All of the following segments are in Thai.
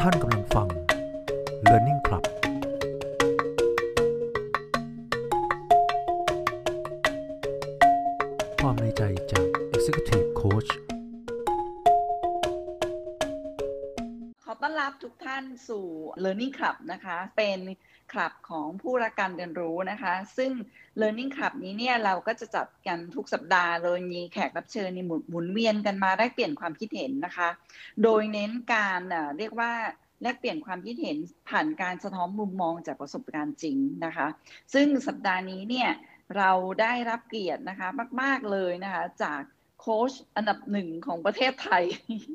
ท่านกำลังฟัง Learning Club ความในใจจาก Executive Coach ทุกท่านสู่ Learning Club นะคะ เป็นคลับของผู้รักการเรียนรู้นะคะ ซึ่ง Learning Club นี้เนี่ยเราก็จะจัดกันทุกสัปดาห์โดยมีแขกรับเชิญในหมุนหมุนเวียนกันมาแลกเปลี่ยนความคิดเห็นนะคะ โดยเน้นการเอ่อเรียกว่าแลกเปลี่ยนความคิดเห็นผ่านการสะท้อนมุมมองจากประสบการณ์จริงนะคะ ซึ่งสัปดาห์นี้เนี่ยเราได้รับเกียรตินะคะมาก ๆเลยนะคะจาก โค้ชอันดับหนึ่งของประเทศไทย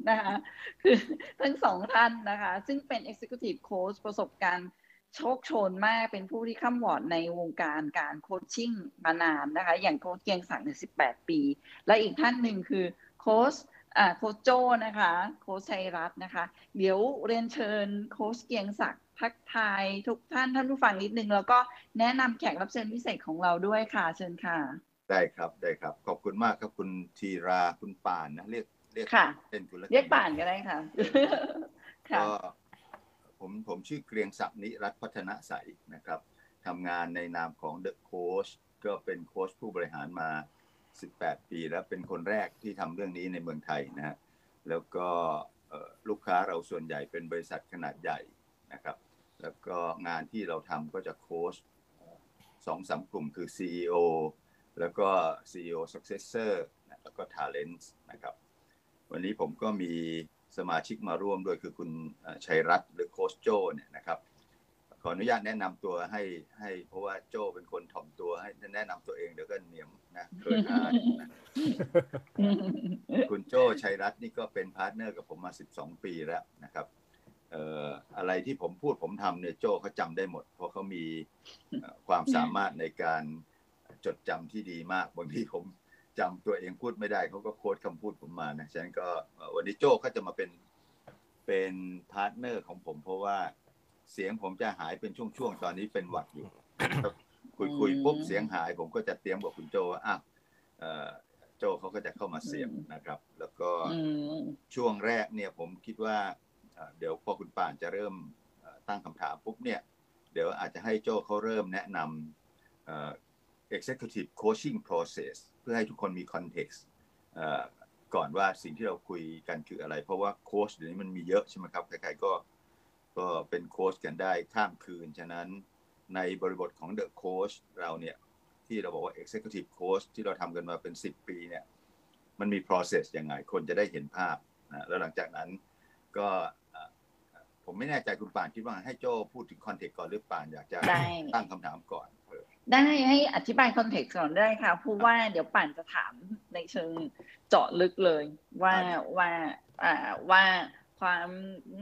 นะคะคือทั้งสองท่านนะคะ ซึ่งเป็น Executive Coach ประสบการณ์โชคโชนมากเป็นผู้ที่ข้ามวอร์ดในวงการการโคชชิ่งมานานนะคะ อย่างโค้ชเกียงศักดิ์เนี่ย18ปี และอีกท่านหนึ่งคือโค้ชอ่าโค้ชโจนะคะ โค้ชชัยรัตน์นะคะ เดี๋ยวเรียนเชิญโค้ชเกรียงศักดิ์ทักทายทุกท่านท่านผู้ฟังนิดนึง แล้วก็แนะนำแขกรับเชิญพิเศษของเราด้วยค่ะ เชิญค่ะ ได้ครับได้ครับ ขอบคุณมากครับคุณทีราคุณป่านนะเรียกเรียกค่ะเป็นคุณแล้วเรียกป่านก็ได้ค่ะค่ะก็ผมผมชื่อเกรียงศักดิ์นิรัติพัฒนะศัยนะครับทำงานในนามของ The Coach ก็เป็นโค้ชผู้บริหารมา 18 ปี แล้วเป็นคนแรกที่ทำเรื่องนี้ในเมืองไทยนะฮะแล้วก็เอ่อลูกค้าเราส่วนใหญ่เป็นบริษัทขนาดใหญ่นะครับ แล้วก็งานที่เราทำก็จะโค้ชสองสามกลุ่มคือ CEO แล้วก็ CEO Successor นะแล้วก็ Talent นะครับ วันนี้ผมก็มีสมาชิกมาร่วมด้วยคือคุณชัยรัตน์หรือโค้ชโจเนี่ยนะครับ ขออนุญาตแนะนำตัวให้ให้เพราะว่าโจเป็นคนถ่อมตัวให้แนะนำตัวเองเดี๋ยวก็เหนียมนะเกินอายนะคุณโจชัยรัตน์นี่ก็เป็น partner กับผมมา 12 ปีแล้วนะครับเอ่ออะไรที่ผมพูดผมทำเนี่ยโจเขาจำได้หมด เพราะเขามีความสามารถในการ จดจำที่ดีมากบางทีผมจำตัวเองพูดไม่ได้เขาก็ quote คำพูดผมมานะฉะนั้นก็เอ่อวันนี้โจ้ก็จะมาเป็นเป็น partner ของผม เพราะว่าเสียงผมจะหายเป็นช่วงๆตอนนี้เป็นหวัดอยู่คุยคุยปุ๊บเสียงหาย ผมก็จะเตรียมกับคุณโจว่าอ้าวเอ่อโจเขาก็จะเข้ามาเสริมนะครับ แล้วก็อืมช่วงแรกเนี่ยผมคิดว่าเอ่อเดี๋ยวพอคุณป่านจะเริ่มเอ่อตั้งคำถามปุ๊บเนี่ย เดี๋ยวอาจจะให้โจเขาเริ่มแนะนำเอ่อ executive coaching process เพื่อให้ทุกคนมี context เอ่อก่อนว่าสิ่งที่เราคุยกันคืออะไร เพราะว่าโค้ชเดี๋ยวนี้มันมีเยอะใช่ไหมครับ ใครๆก็ก็เป็นโค้ชกันได้ข้ามคืน ฉะนั้นในบริบทของ The Coach เราเนี่ย ที่เราบอกว่า executive coach ที่เราทำกันมาเป็น 10 ปีเนี่ย มันมี process ยังไง คนจะได้เห็นภาพนะแล้วหลังจากนั้นก็เอ่อผมไม่แน่ใจคุณป่านคิดว่าให้โจ้พูดถึง context ก่อนหรือป่านอยากจะได้ตั้งคำถามก่อนเออ ได้ให้อธิบาย context ก่อนได้ค่ะเพราะว่าเดี๋ยวป่านจะถามในเชิงเจาะลึกเลย ว่าว่าอ่าว่าความ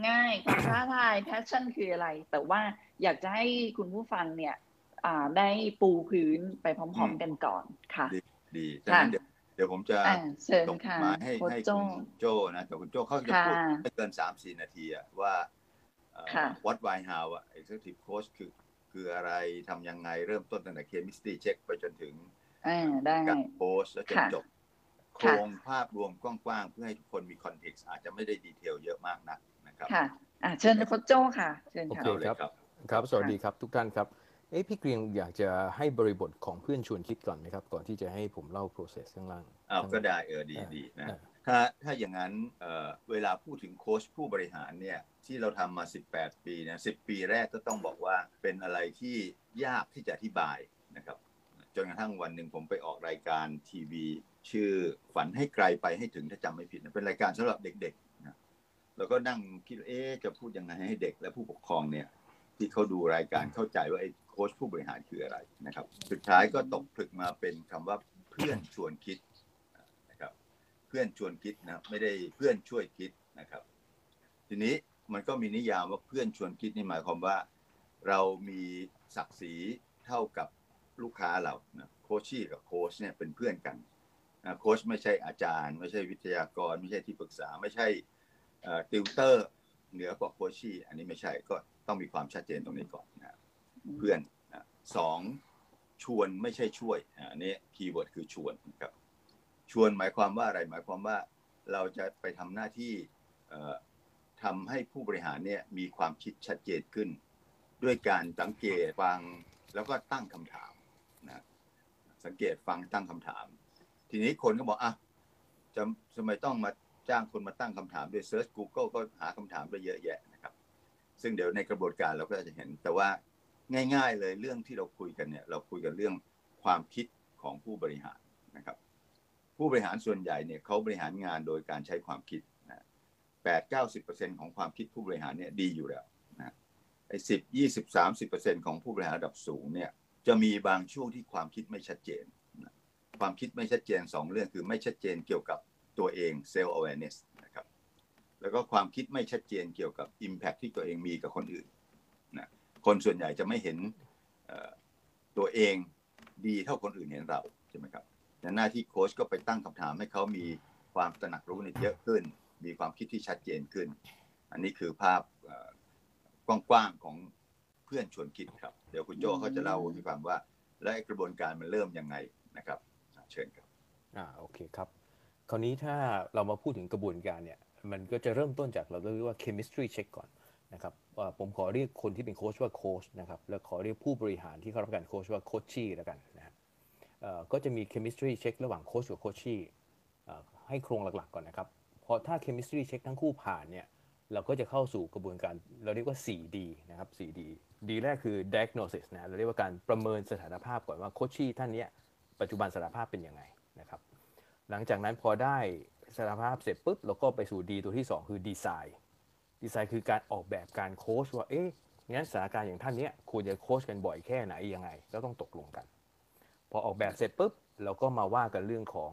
ง่ายความท้าทาย passion คืออะไร แต่ว่าอยากจะให้คุณผู้ฟังเนี่ยอ่าได้ปูพื้นไปพร้อมๆกันก่อนค่ะ ดีฉะนั้นเดี๋ยวเดี๋ยวผมจะอ่าเชิญส่งค่ะมาให้โค้ชให้โจคุณโจ้นะแต่คุณโจ้เขาจะพูดค่ะไม่เกินสามสี่นาทีอะว่าเอ่อค่ะ what why how อะ executive coach คือ คืออะไรทำยังไงเริ่มต้นตั้งแต่ chemistry check ไปจนถึงอ่าได้การโพสต์แล้วจนค่ะจบ โคค่ะรงภาพรวมกว้างๆ เพื่อให้ทุกคนมีคอนเท็กซ์อาจจะไม่ได้ดีเทลเยอะมากนักนะครับค่ะอ่าเชิญโค้ชโจค่ะเชิญค่ะโอเอาเคเลยครับครับครับ สวัสดีครับทุกท่านครับเอ๊ะพี่เกรียงอยากจะให้บริบทของเพื่อนชวนคิดก่อนไหมครับ ก่อนที่จะให้ผมเล่า process ข้างล่างอ้าวข้างก็ได้เออดีอ่าดีนะอ่า ถ้าถ้าอย่างนั้นเเวลาพูดถึงโค้ชผู้บริหารเนี่ยที่เราทำมา 18 ปีเนี่ย10 ปีแรกก็ต้องบอกว่าเป็นอะไรที่ยากที่จะอธิบายนะครับจนกระทั่งวันหนึ่งผมไปออกรายการทีวี ชื่อฝันให้ไกลไปให้ถึงถ้าจำไม่ผิดนะเป็นรายการสำหรับเด็กๆนะแล้วก็นั่งคิดเอ๊จะพูดยังไงให้เด็กและผู้ปกครองเนี่ยที่เขาดูรายการเข้าใจว่าไอ้โค้ชผู้บริหารคืออะไรนะครับ สุดท้ายก็ตกผลึกมาเป็นคำว่าเพื่อนชวนคิด เพื่อนชวนคิดนะไม่ได้เพื่อนช่วยคิดนะครับ ทีนี้มันก็มีนิยามว่าเพื่อนชวนคิดนี่หมายความว่า เรามีศักดิ์ศรีเท่ากับลูกค้าเรานะโคชี่กับโค้ชเนี่ยเป็นเพื่อนกันนะโค้ชไม่ใช่อาจารย์ ไม่ใช่วิทยากร ไม่ใช่ที่ปรึกษา ไม่ใช่ติวเตอร์เหนือกว่าโคชี่อันนี้ไม่ใช่ก็ต้องมีความชัดเจนตรงนี้ก่อนนะเพื่อนนะสองชวนไม่ใช่ช่วยอันนี้ keyword คือชวนครับ ชวนหมายความว่าอะไรหมายความว่าเราจะไปทำหน้าที่เอ่อทำให้ผู้บริหารเนี่ยมีความคิดชัดเจนขึ้น ด้วยการสังเกตฟังแล้วก็ตั้งคำถามนะสังเกตฟังตั้งคำถาม ทีนี้คนก็บอกอะจะทำไมต้องมาจ้างคนมาตั้งคำถามด้วยเซิร์ช Google ก็หาคำถามได้เยอะแยะนะครับ ซึ่งเดี๋ยวในกระบวนการเราก็จะเห็นแต่ว่าง่าย ๆ เลยเรื่องที่เราคุยกันเนี่ยเราคุยกันเรื่องความคิดของผู้บริหารนะครับ ผู้บริหารส่วนใหญ่เนี่ยเขาบริหารงานโดยการใช้ความคิดนะแปดเก้าสิบเปอร์เซ็นของความคิดผู้บริหารเนี่ยดีอยู่แล้วนะไอ้สิบยี่สิบสามสิบเปอร์เซ็นของผู้บริหารระดับสูงเนี่ยจะมีบางช่วงที่ความคิดไม่ชัดเจนนะความคิดไม่ชัดเจนสองเรื่องคือไม่ชัดเจนเกี่ยวกับตัวเอง self awareness นะครับแล้วก็ความคิดไม่ชัดเจนเกี่ยวกับ impact ที่ตัวเองมีกับคนอื่นนะคนส่วนใหญ่จะไม่เห็นตัวเองดีเท่าคนอื่นเห็นเราใช่ไหมครับ แต่หน้าที่โค้ชก็ไปตั้งคำถามให้เขามีความตระหนักรู้เนี่ยเยอะขึ้น มีความคิดที่ชัดเจนขึ้น อันนี้คือภาพกว้างๆของเพื่อนชวนคิดครับ เดี๋ยวคุณโจเขาจะเล่าให้ฟังว่า และกระบวนการมันเริ่มยังไงนะครับเชิญครับอ่าโอเคครับ คราวนี้ถ้าเรามาพูดถึงกระบวนการเนี่ยมันก็จะเริ่มต้นจากเราเรียกว่า chemistry check ก่อนนะครับผมขอเรียกคนที่เป็นโค้ชว่าโค้ชนะครับ แล้วขอเรียกผู้บริหารที่เขารับการโค้ชว่าโคชชี่แล้วกัน ก็จะมี chemistry check ระหว่างโค้ชกับโคชชี่ให้โครงหลักๆก่อนนะครับพอถ้า chemistry check ทั้งคู่ผ่านเนี่ยเราก็จะเข้าสู่กระบวนการเราเรียกว่า 4D นะครับ 4D D แรกคือ diagnosis นะเราเรียกว่าการประเมินสถานภาพก่อนว่าโคชชี่ท่านเนี้ยปัจจุบันสถานภาพเป็นยังไงนะครับหลังจากนั้นพอได้สถานภาพเสร็จปุ๊บเราก็ไปสู่ D ตัวที่ 2 คือดีไซน์ดีไซน์คือการออกแบบการโค้ชว่าเอ๊ะงั้นสถานการณ์อย่างท่านเนี้ยควรจะโค้ชกันบ่อยแค่ไหนยังไงก็ต้องตกลงกัน พอออกแบบเสร็จปุ๊บเราก็มาว่ากันเรื่องของ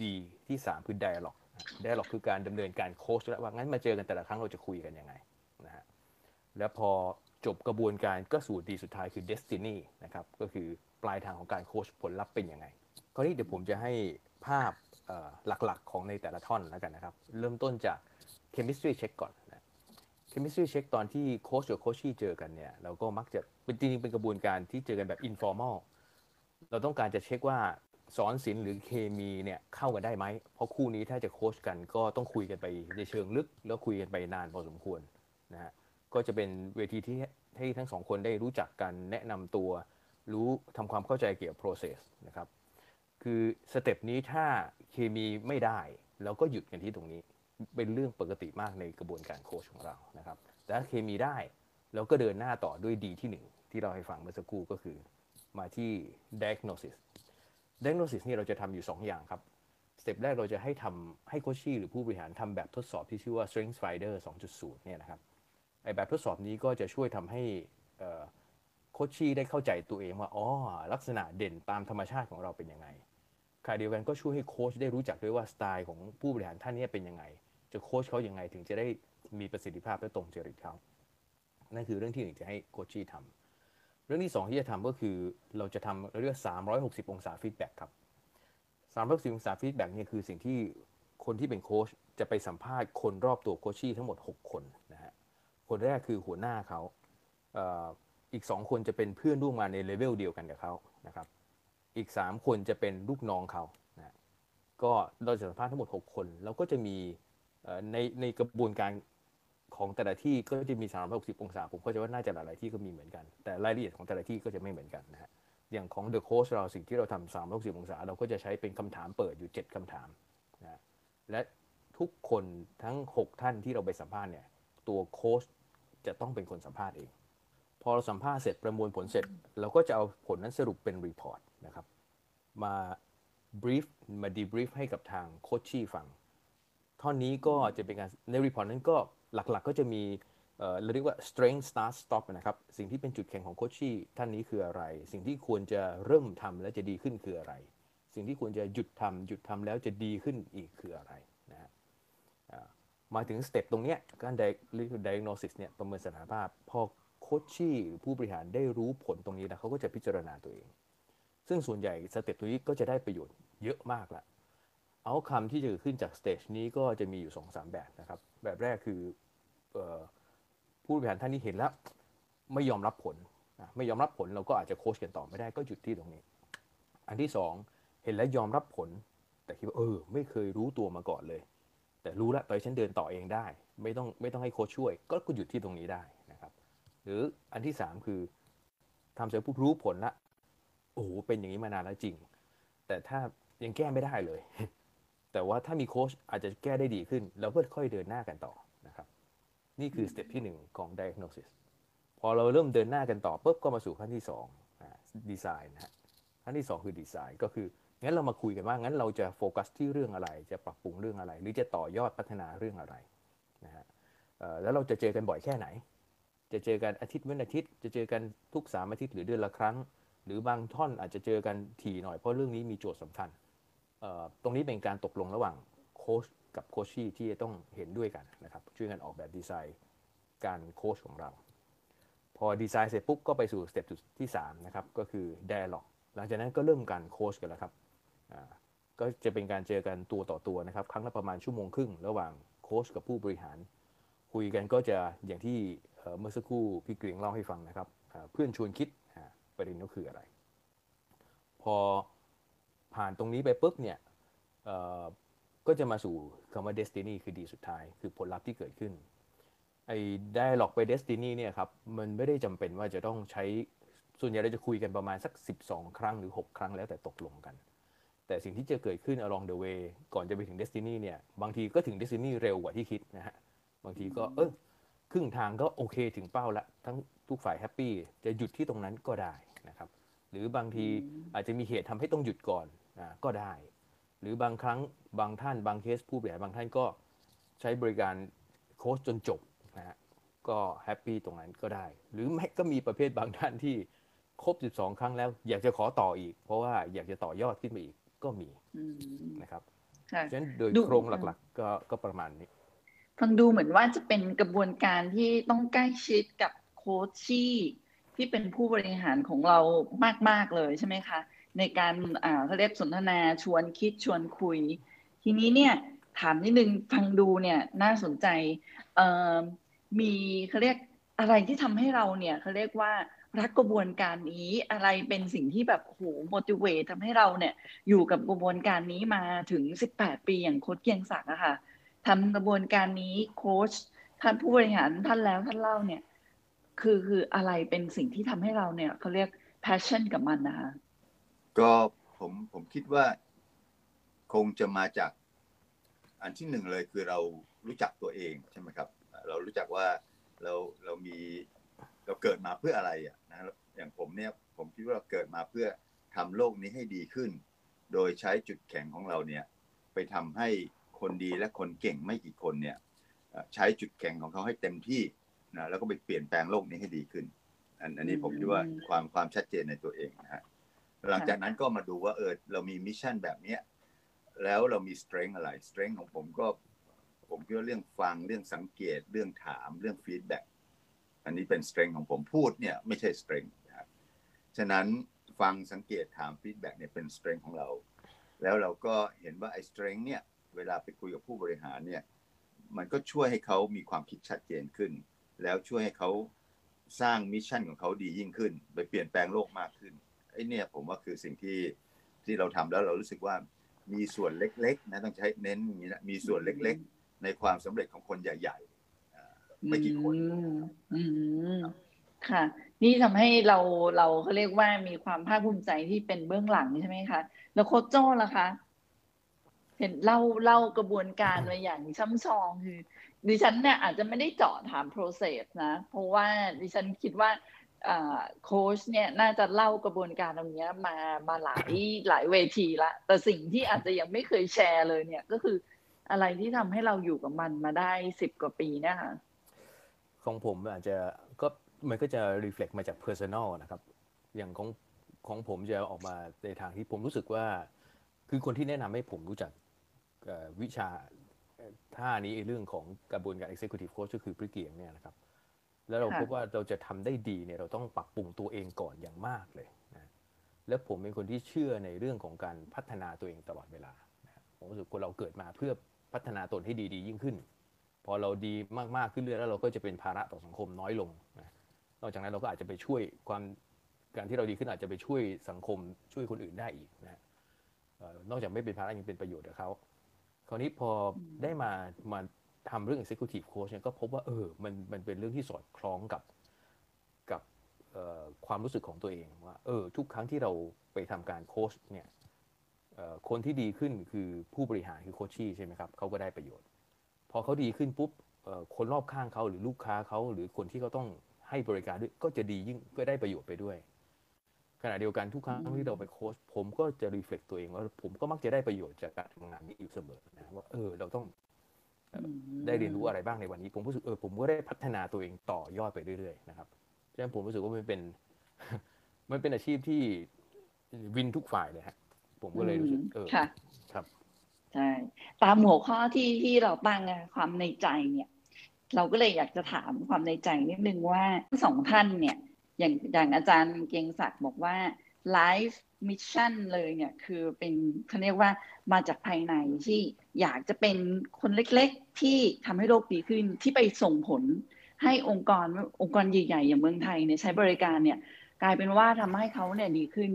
D ที่ 3 คือ dialogue dialogue คือการดำเนินการโค้ชแล้วว่างั้นมาเจอกันแต่ละครั้งเราจะคุยกันยังไงนะฮะแล้วพอจบกระบวนการก็สู่ดีสุดท้ายคือ destiny นะครับก็คือปลายทางของการโค้ชผลลัพธ์เป็นยังไงคราวนี้เดี๋ยวผมจะให้ภาพหลักๆของในแต่ละท่อนแล้วกันนะครับ เริ่มต้นจาก chemistry check ก่อนนะ chemistry check ตอนที่โค้ชกับโคชชี่เจอกันเนี่ยเราก็มักจะเป็นจริงๆเป็นกระบวนการที่เจอกันแบบ informal เราต้องการจะเช็คว่าสอนศิลป์หรือเคมีเนี่ยเข้ากันได้ไหม เพราะคู่นี้ถ้าจะโค้ชกันก็ต้องคุยกันไปในเชิงลึก แล้วคุยกันไปนานพอสมควรนะฮะก็จะเป็นเวทีที่ให้ทั้งสองคนได้รู้จักกันแนะนำตัวรู้ทำความเข้าใจเกี่ยวกับ process นะครับคือสเต็ปนี้ถ้าเคมีไม่ได้เราก็หยุดกันที่ตรงนี้ เป็นเรื่องปกติมากในกระบวนการโค้ชของเรานะครับแต่ถ้าเคมีได้เราก็เดินหน้าต่อด้วยดีที่หนึ่งที่เราให้ฟังเมื่อสักครู่ก็คือ มาที่ diagnosis diagnosis นี่เราจะทำอยู่ 2 อย่างครับสเต็ปแรกเราจะให้ทำให้โคชชี่หรือผู้บริหารทำแบบทดสอบที่ชื่อว่า strength finder 2.0 เนี่ยนะครับไอแบบทดสอบนี้ก็จะช่วยทำให้โคชชี่ได้เข้าใจตัวเองว่าอ๋อลักษณะเด่นตามธรรมชาติของเราเป็นยังไงขณะเดียวกันก็ช่วยให้โค้ชได้รู้จักด้วยว่าสไตล์ของผู้บริหารท่านนี้เป็นยังไง จะโค้ชเขายังไงถึงจะได้มีประสิทธิภาพและตรงจริตเขานั่นคือเรื่องที่หนึ่งจะให้โคชชี่ทำ เรื่องที่สองที่จะทำก็คือเราจะทำเราเรียก360 องศา feedback ครับ 360 องศา feedback เนี่ยคือสิ่งที่คนที่เป็นโค้ชจะไปสัมภาษณ์คนรอบตัว coachee ทั้งหมด 6 คนนะฮะ คนแรกคือหัวหน้าเขาอีก 2 คนจะเป็นเพื่อนร่วมงานในเลเวลเดียวกันกับเขานะครับ อีก 3 คนจะเป็นลูกน้องเขานะก็เราจะสัมภาษณ์ทั้งหมด 6 คน แล้วก็จะมีในในกระบวนการ ของแต่ละที่ก็จะมี 360 องศา ผมเข้าใจว่าน่าจะหลายๆที่ก็มีเหมือนกัน แต่รายละเอียดของแต่ละที่ก็จะไม่เหมือนกันนะฮะ อย่างของ The Coach เราสิ่งที่เราทำ360 องศา เราก็จะใช้เป็นคำถามเปิดอยู่ 7คำถามนะและทุกคนทั้ง 6 ท่านที่เราไปสัมภาษณ์เนี่ย ตัวโค้ชจะต้องเป็นคนสัมภาษณ์เอง พอเราสัมภาษณ์เสร็จประมวลผลเสร็จ เราก็จะเอาผลนั้นสรุปเป็น report นะครับ มา brief มา debrief ให้กับทาง coachee ฟัง ท่อนนี้ก็จะเป็นการใน report นั้นก็ หลักๆก็จะมีเราเรียกว่า strength start stop นะครับ สิ่งที่เป็นจุดแข็งของ coachee ท่านนี้คืออะไร สิ่งที่ควรจะเริ่มทำแล้วจะดีขึ้นคืออะไร สิ่งที่ควรจะหยุดทำหยุดทำแล้วจะดีขึ้นอีกคืออะไรนะฮะมาถึง step ตรงเนี้ยการ diagnosis เนี่ยประเมินสถานภาพ พอ coachee หรือผู้บริหารได้รู้ผลตรงนี้แล้วเขาก็จะพิจารณาตัวเอง ซึ่งส่วนใหญ่ step ตรงนี้ก็จะได้ประโยชน์เยอะมากละ outcome ที่จะเกิดขึ้นจาก stage นี้ก็จะมีอยู่2อสามแบบนะครับ แบบแรกคือออผู้บริหารท่านนี้เห็นแล้ว ไม่ยอมรับผล ไม่ยอมรับผลเราก็อาจจะโค้ชกันต่อไม่ได้ก็หยุดที่ตรงนี้ อันที่สองเห็นแล้วยอมรับผล แต่คิดว่าเออ ไม่เคยรู้ตัวมาก่อนเลย แต่รู้แล้วตอนนี้ฉันเดินต่อเองได้ ไม่ต้องไม่ต้องให้โค้ชช่วย ก็ก็หยุดที่ตรงนี้ได้นะครับ หรืออันที่สามคือทำเสร็จปุ๊บรู้ผลละโอ้โหเป็นอย่างนี้มานานแล้วจริง แต่ถ้ายังแก้ไม่ได้เลย แต่ว่าถ้ามีโค้ชอาจจะแก้ได้ดีขึ้น แล้วก็ค่อยเดินหน้ากันต่อนะครับ นี่คือ step ที่หนึ่งของ diagnosis พอเราเริ่มเดินหน้ากันต่อปุ๊บก็มาสู่ขั้นที่สองดีไซน์นะฮะขั้นที่สองคือดีไซน์ก็คืองั้นเรามาคุยกันว่างั้นเราจะโฟกัสที่เรื่องอะไร จะปรับปรุงเรื่องอะไร หรือจะต่อยอดพัฒนาเรื่องอะไรนะฮะเอ่อแล้วเราจะเจอกันบ่อยแค่ไหน จะเจอกันอาทิตย์เว้นอาทิตย์ จะเจอกันทุกสามอาทิตย์หรือเดือนละครั้ง หรือบางท่านอาจจะเจอกันถี่หน่อยเพราะเรื่องนี้มีโจทย์สำคัญเอ่อ ตรงนี้เป็นการตกลงระหว่างโค้ชกับ coachee ที่ต้องเห็นด้วยกันนะครับช่วยกันออกแบบดีไซน์การโค้ชของเรา พอดีไซน์เสร็จปุ๊บก็ไปสู่ step ที่3นะครับก็คือ dialog หลังจากนั้นก็เริ่มการโค้ชกันแล้วครับก็จะเป็นการเจอกันตัวต่อตัวนะครับ ครั้งละประมาณชั่วโมงครึ่ง ระหว่างโค้ชกับผู้บริหาร คุยกันก็จะอย่างที่เมื่อสักครู่พี่เกรียงเล่าให้ฟังนะครับ เพื่อนชวนคิดประเด็นก็คืออะไร พอ ผ่านตรงนี้ไปปุ๊บเนี่ยก็จะมาสู่คำว่า destiny คือดีสุดท้าย คือผลลัพธ์ที่เกิดขึ้นไอ้ได้หลอกไป Destiny เนี่ยครับมันไม่ได้จำเป็นว่าจะต้องใช้ส่วนใหญ่เราจะคุยกันประมาณสัก 12 ครั้งหรือ 6 ครั้งแล้วแต่ตกลงกัน แต่สิ่งที่จะเกิดขึ้น along the way ก่อนจะไปถึง Destiny เนี่ยบางทีก็ถึง Destiny เร็วกว่าที่คิดนะฮะบางทีก็เออครึ่งทางก็โอเคถึงเป้าละทั้งทุกฝ่ายแฮปปี้จะหยุดที่ตรงนั้นก็ได้นะครับหรือบางทีอาจจะมีเหตุทำให้ต้องหยุดก่อน ก็ได้ หรือบางครั้งบางท่านบางเคสผู้บริหารบางท่านก็ใช้บริการโค้ชจนจบนะฮะก็แฮปปี้ตรงนั้นก็ได้ หรือไม่ก็มีประเภทบางท่านที่ครบ 12 ครั้งแล้ว อยากจะขอต่ออีก เพราะว่าอยากจะต่อยอดขึ้นไปอีกก็มีอืมนะครับค่ะฉะนั้นโดยดูโครงหลักๆ ก็ก็ประมาณนี้ฟังดูเหมือนว่าจะเป็นกระบวนการที่ต้องใกล้ชิดกับโค้ชชี่ที่เป็นผู้บริหารของเรามาก ๆ เลยใช่ไหมคะ ในการเขาเรียกสนทนาชวนคิดชวนคุย ทีนี้เนี่ยถามนิดนึงฟังดูเนี่ยน่าสนใจมีเขาเรียกอะไรที่ทำให้เราเนี่ยเขาเรียกว่ารักกระบวนการนี้อะไรเป็นสิ่งที่แบบโห motivate ทำให้เราเนี่ยอยู่กับกระบวนการนี้มาถึง 18 ปีอย่างโค้ชเกียงศักดิ์อะค่ะทำกระบวนการนี้โค้ชท่านผู้บริหารท่านแล้วท่านเล่าเนี่ย คือคืออะไรเป็นสิ่งที่ทำให้เราเนี่ยเขาเรียก passion กับมันนะคะ ก็ผมผมคิดว่าคงจะมาจากอันที่หนึ่งเลยคือเรารู้จักตัวเองใช่ไหมครับ เรารู้จักว่าเราเรามีเราเกิดมาเพื่ออะไรอะนะอย่างผมเนี่ยผมคิดว่าเราเกิดมาเพื่อทำโลกนี้ให้ดีขึ้น โดยใช้จุดแข็งของเราเนี่ยไปทำให้คนดีและคนเก่งไม่กี่คนเนี่ยใช้จุดแข็งของเขาให้เต็มที่นะแล้วก็ไปเปลี่ยนแปลงโลกนี้ให้ดีขึ้น อันอันนี้ผมคิดว่าความความชัดเจนในตัวเองนะฮะ หลังจากนั้นก็มาดูว่าเออเรามี mission แบบเนี้ยแล้วเรามี strength อะไร strength ของผมก็ ผมคิดว่าเรื่องฟังเรื่องสังเกตเรื่องถามเรื่อง feedback อันนี้เป็น strength ของผมพูดเนี่ยไม่ใช่ strength นะครับฉะนั้นฟังสังเกตถาม feedback เนี่ยเป็น strength ของเรา แล้วเราก็เห็นว่าไอ้ strength เนี่ยเวลาไปคุยกับผู้บริหารเนี่ยมันก็ช่วยให้เขามีความคิดชัดเจนขึ้น แล้วช่วยให้เขาสร้างมิชชั่นของเขาดียิ่งขึ้น ไปเปลี่ยนแปลงโลกมากขึ้นไอ้เนี่ยผมว่าคือสิ่งที่ที่เราทำแล้วเรารู้สึกว่ามีส่วนเล็กๆนะต้องใช้เน้นอย่างนี้นะมีส่วนเล็กๆ ในความสำเร็จของคนใหญ่ๆอ่าไม่กี่คนอืมอืมค่ะ นี่ทำให้เราเราเขาเรียกว่ามีความภาคภูมิใจที่เป็นเบื้องหลังใช่ไหมคะแล้วโค้ชโจ้ล่ะคะ เห็นเล่าเล่ากระบวนการมาอย่างช่ำชองคือดิฉันเนี่ยอาจจะไม่ได้เจาะถาม process นะ เพราะว่าดิฉันคิดว่า โค้ชเนี่ยน่าจะเล่ากระบวนการตรงนี้มามาหลายหลายเวทีละแต่สิ่งที่อาจจะยังไม่เคยแชร์เลยเนี่ยก็คืออะไรที่ทำให้เราอยู่กับมันมาได้สิบกว่าปีเนะคะของผมอาจจะก็มันก็จะ reflect มาจาก personal นะครับ อย่างของของผมจะออกมาในทางที่ผมรู้สึกว่า คือคนที่แนะนำให้ผมรู้จักวิชาท่านี้เรื่องของกระบวนการ executive coach ก็คือพริเกียงเนี่ยนะครับ แล้วเราค่ะพบว่าเราจะทำได้ดีเนี่ยเราต้องปรับปรุงตัวเองก่อนอย่างมากเลยนะแล้วผมเป็นคนที่เชื่อในเรื่องของการพัฒนาตัวเองตลอดเวลานะผมรู้สึกคนเราเกิดมาเพื่อพัฒนาตนให้ดีดียิ่งขึ้น พอเราดีมากๆขึ้นเรื่อยแล้วเราก็จะเป็นภาระต่อสังคมน้อยลงนะนอกจากนั้นเราก็อาจจะไปช่วยความการที่เราดีขึ้นอาจจะไปช่วยสังคมช่วยคนอื่นได้อีกนะเอ่อนอกจากไม่เป็นภาระยังเป็นประโยชน์กับเขาคราวนี้พอได้มามา ทำเรื่อง executive coach เนี่ยก็พบว่าเออมันมันเป็นเรื่องที่สอดคล้องกับกับออความรู้สึกของตัวเองว่าเออทุกครั้งที่เราไปทำการโค้ชเนี่ยออคนที่ดีขึ้นคือผู้บริหารคือโคชชี่ใช่ไหมครับเขาก็ได้ประโยชน์ พอเขาดีขึ้นปุ๊บออคนรอบข้างเขาหรือลูกค้าเขาหรือคนที่เขาต้องให้บริการด้วยก็จะดียิ่งก็ได้ประโยชน์ไปด้วย ขณะเดียวกันทุกครั้งที่เราไปโค้ชผมก็จะรีเฟล็กตัวเองว่าผมก็มักจะได้ประโยชน์จากการทำงานนี้อยู่เสมอนะว่าเออเราต้อง ได้เรียนรู้อะไรบ้างในวันนี้ ผมรู้สึกเออผมก็ได้พัฒนาตัวเองต่อยอดไปเรื่อยๆนะครับฉะนั้นผมรู้สึกว่ามันเป็น มันเป็นอาชีพที่วินทุกฝ่ายเลยฮะผมก็เลยรู้สึกเออค่ะครับใช่ตามหัวข้อที่ที่เราตั้งอะความในใจเนี่ย เราก็เลยอยากจะถามความในใจนิดนึงว่าทั้งสองท่านเนี่ย อย่างอย่างอาจารย์เกียงศักดิ์บอกว่า life mission เลยเนี่ยคือเป็นเขาเรียกว่ามาจากภายในที่อยากจะเป็นคนเล็กๆ ที่ทำให้โลกดีขึ้นที่ไปส่งผลให้องค์กรองค์กรใหญ่ๆ อย่างเมืองไทยเนี่ยใช้บริการเนี่ยกลายเป็นว่าทำให้เขาเนี่ยดีขึ้น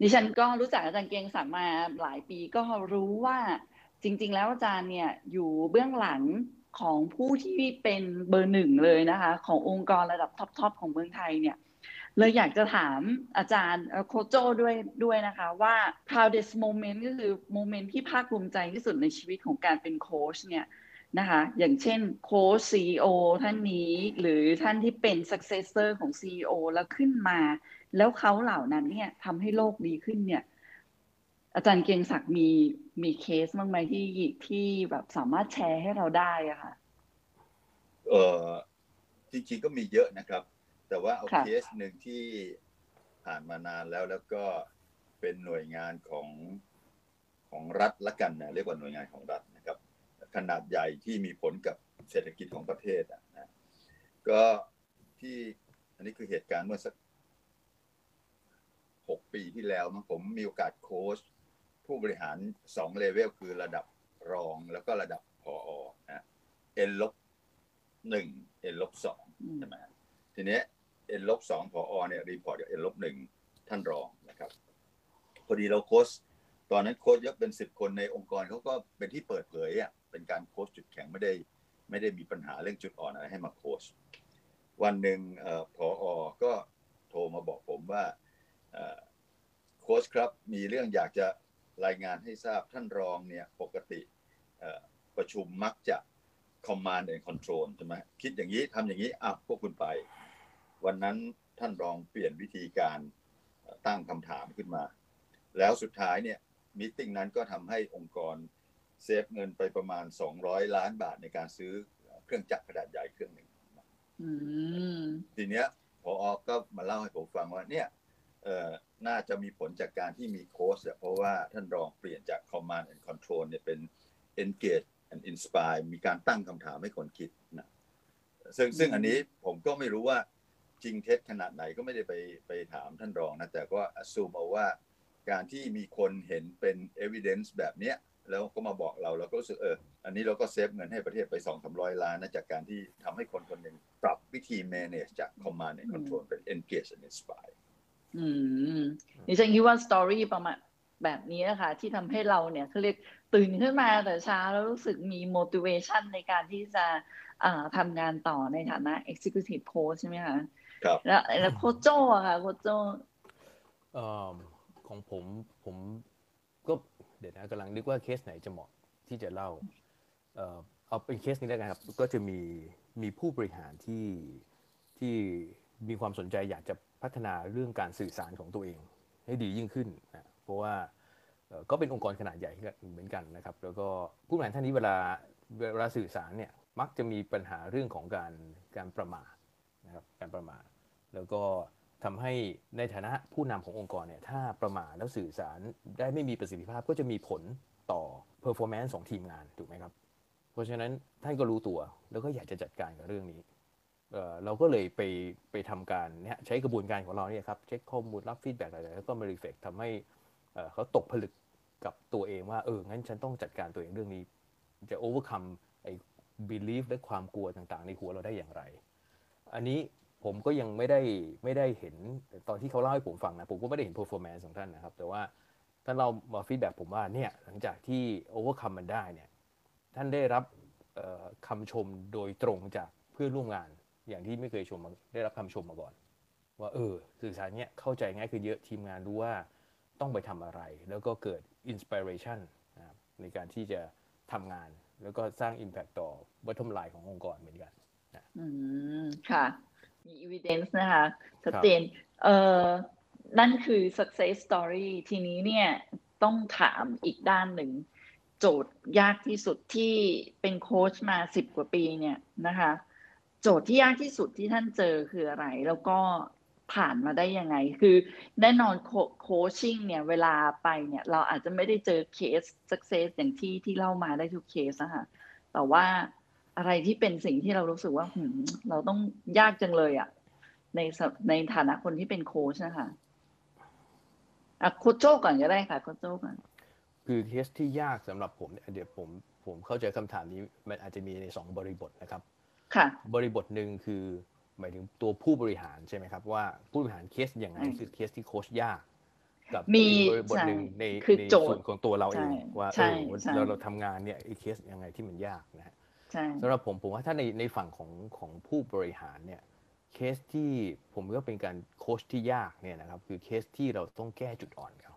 ดิฉันก็รู้จักอาจารย์เกียงศักดิ์มาหลายปีก็รู้ว่าจริง ๆ แล้วอาจารย์เนี่ยอยู่เบื้องหลังของผู้ที่เป็นเบอร์หนึ่งเลยนะคะ ขององค์กรระดับท็อปๆของเมืองไทยเนี่ย เลยอยากจะถามอาจารย์โคโจด้วยด้วยนะคะว่า proudest moment ก็คือ moment ที่ภาคภูมิใจที่สุดในชีวิตของการเป็นโค้ชเนี่ยนะคะอย่างเช่นโค้ช CEO ท่านนี้ หรือท่านที่เป็น successor ของ CEO แล้วขึ้นมา แล้วเขาเหล่านั้นเนี่ยทำให้โลกดีขึ้นเนี่ย อาจารย์เกรียงศักดิ์มีมีเคสบ้างไหมที่ที่แบบสามารถแชร์ให้เราได้อะค่ะเออจริงๆก็มีเยอะนะครับ แต่ว่าเอาค่ะเคสหนึ่งที่ผ่านมานานแล้วแล้วก็เป็นหน่วยงานของของรัฐละกันนะเรียกว่าหน่วยงานของรัฐนะครับ ขนาดใหญ่ที่มีผลกับเศรษฐกิจของประเทศอะนะก็ที่อันนี้คือเหตุการณ์เมื่อสักหกปีที่แล้วมั้งผมมีโอกาสโค้ชผู้บริหารสองเลเวลคือระดับรองแล้วก็ระดับ ผอ. นะ N ลบหนึ่ง N ลบสองอืมใช่ไหมทีเนี้ N ลบสอง ผอ. เนี่ย report กับ N ลบหนึ่งท่านรองนะครับพอดีเราโค้ชตอนนั้นโค้ชเยอะเป็นสิบคนในองค์กรเขาก็เป็นที่เปิดเผยอะเป็นการโค้ชจุดแข็งไม่ได้ไม่ได้มีปัญหาเรื่องจุดอ่อนอะไรให้มาโค้ชวันหนึ่งเอ่อก็โทรมาบอกผมว่าโค้ชครับมีเรื่องอยากจะรายงานให้ทราบท่านรองเนี่ยปกติประชุมมักจะ command and control ใช่ไหมคิดอย่างนี้ทำอย่างนี้อะพวกคุณไป วันนั้นท่านรองเปลี่ยนวิธีการเอ่อตั้งคำถามขึ้นมา แล้วสุดท้ายเนี่ยมิ팅นั้นก็ทำให้องค์กรเซฟเงินไปประมาณ 200 ล้านบาทในการซื้อเครื่องจักรขนาดใหญ่เครื่องหนึ่งอืมทีเนี้ยพอก็มาเล่าให้ผมฟังว่าเนี่ยเอ่อน่าจะมีผลจากการที่มีโค้ชอะเพราะว่าท่านรองเปลี่ยนจาก command and control เนี่ยเป็น engage and inspire มีการตั้งคำถามให้คนคิดนะซึ่งซึ่งอันนี้ผมก็ไม่รู้ว่า จริงเท็จขนาดไหนก็ไม่ได้ไปไปถามท่านรองนะแต่ก็ assume เอาว่าการที่มีคนเห็นเป็น evidence แบบเนี้ยแล้วก็มาบอกเราเราก็รู้สึกเอออันนี้เราก็เซฟเงินให้ประเทศไปสองสามร้อยล้านนะจากการที่ทำให้คนคนหนึ่งปรับวิธี manage จาก command and control เป็น engage and inspire อืมดิฉันคิดว่าสตอรี่ประมาณแบบนี้นะคะที่ทำให้เราเนี่ยเขาเรียกตื่นขึ้นมาแต่เช้าแล้วรู้สึกมี motivation ในการที่จะอ่าทำงานต่อในฐานะ executive coach ใช่ไหมคะ ครับ แล้วแล้วโคชโจอะค่ะโคชโจเอ่อของผมผมก็เดี๋ยวนะกำลังนึกว่าเคสไหนจะเหมาะที่จะเล่าเอ่อเอาเป็นเคสนี้แล้วกันครับ ก็จะมีมีผู้บริหารที่ที่มีความสนใจอยากจะพัฒนาเรื่องการสื่อสารของตัวเอง ให้ดียิ่งขึ้นนะเพราะว่าเอ่อก็เป็นองค์กรขนาดใหญ่เหมือนกันนะครับ แล้วก็ผู้บริหารท่านนี้เวลาเวลาสื่อสารเนี่ยมักจะมีปัญหาเรื่องของการการประมาท นะครับการประมาทแล้วก็ทำให้ในฐานะผู้นำขององค์กรเนี่ยถ้าประมาทแล้วสื่อสารได้ไม่มีประสิทธิภาพก็จะมีผลต่อ performance ของทีมงานถูกไหมครับ เพราะฉะนั้นท่านก็รู้ตัวแล้วก็อยากจะจัดการกับเรื่องนี้เเราก็เลยไปไปทำการเนี่ยใช้กระบวนการของเราเนี่ยครับเช็คข้อมูลรับฟีดแบ็กอะไรๆแล้วก็มารีเฟกทำให้เอ่อเขาตกผลึกกับตัวเองว่าเอองั้นฉันต้องจัดการตัวเองเรื่องนี้ จะ overcome ไอ้ belief และความกลัวต่างๆ ในหัวเราได้อย่างไร อันนี้ผมก็ยังไม่ได้ไม่ได้เห็นตอนที่เขาเล่าให้ผมฟังนะ ผมก็ไม่ได้เห็น performance ของท่านนะครับ แต่ว่าท่านเรามาฟีดแบ็ผมว่าเนี่ยหลังจากที่ overcome มันได้เนี่ยท่านได้รับคำชมโดยตรงจากเพื่อนร่วมงานอย่างที่ไม่เคยชมได้รับคำชมมาก่อน ว่าเออสื่อสารเนี้ยเข้าใจง่ายคือเยอะทีมงานรู้ว่าต้องไปทำอะไร แล้วก็เกิด inspiration นะครับในการที่จะทำงาน แล้วก็สร้าง Impact ต่อ bottom line ขององค์กรเหมือนกัน อืมค่ะ มี evidence นะคะชัดเจนเอ่อนั่นคือ success story ทีนี้เนี่ยต้องถามอีกด้านหนึ่ง โจทย์ยากที่สุดที่เป็นโค้ชมาสิบกว่าปีเนี่ยนะคะ โจทย์ที่ยากที่สุดที่ท่านเจอคืออะไร แล้วก็ผ่านมาได้ยังไง คือแน่นอนโคชชิ่งเนี่ยเวลาไปเนี่ยเราอาจจะไม่ได้เจอเคส success อย่างที่ที่เล่ามาได้ทุกเคสนะคะแต่ว่า อะไรที่เป็นสิ่งที่เรารู้สึกว่าหืมเราต้องยากจังเลยอะในสในฐานะคนที่เป็นโค้ชนะคะอะโคชโจ้ก่อนก็ได้ค่ะโคชโจ้ก่อนคือเคสที่ยากสำหรับผมเนี่ยเดี๋ยวผมผมเข้าใจคำถามนี้มันอาจจะมีในสองบริบทนะครับ ค่ะ บริบทหนึ่งคือ หมายถึงตัวผู้บริหารใช่ไหมครับ ว่าผู้บริหารเคสยังไงอืมคือเคสที่โค้ชยากกับมีบริบทหนึ่งใช่ในคือในโจทย์ส่วนของตัวเราเองใช่ว่าใช่เออใช่เราเราทำงานเนี่ยไอ้เคสยังไงที่มันยากนะฮะใช่ สำหรับผมผมว่าถ้าในในฝั่งของของผู้บริหารเนี่ยเคสที่ผมก็เป็นการโค้ชที่ยากเนี่ยนะครับ คือเคสที่เราต้องแก้จุดอ่อนเขา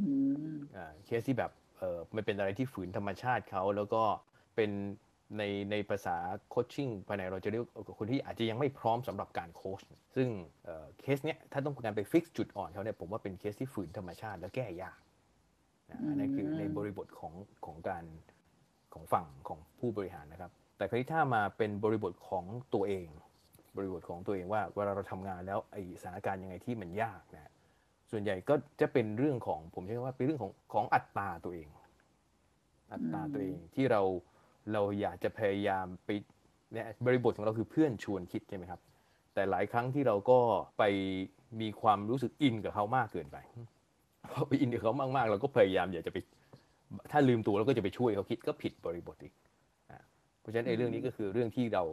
อืมอ่าเคสที่แบบเออมันเป็นอะไรที่ฝืนธรรมชาติเขาแล้วก็เป็นในในภาษา coaching ภายในเราจะเรียกคนที่อาจจะยังไม่พร้อมสำหรับการโค้ชซึ่งเอ่อเคสเนี้ยถ้าต้องการไป fix จุดอ่อนเขาเนี่ยผมว่าเป็นเคสที่ฝืนธรรมชาติและแก้ยากนะอันนั้นคือในบริบทของของการ ของฝั่งของผู้บริหารนะครับ แต่คราวนี้ถ้ามาเป็นบริบทของตัวเอง บริบทของตัวเองว่าเวลาเราทำงานแล้วไอ้สถานการณ์ยังไงที่มันยากนะส่วนใหญ่ก็จะเป็นเรื่องของผมใช้คำว่าเป็นเรื่องของของอัตราตัวเอง อัตราตัวเองที่เราเราอยากจะพยายามไปเนี่ยบริบทของเราคือเพื่อนชวนคิดใช่ไหมครับ แต่หลายครั้งที่เราก็ไปมีความรู้สึกอินกับเขามากเกินไปพอไปอินกับเขามากๆ เราก็พยายามอยากจะไป ถ้าลืมตัวเราก็จะไปช่วยเขาคิดก็ผิดบริบทอีกอะเพราะฉะนั้นไอ้เรื่องนี้ก็คือเรื่องที่เรา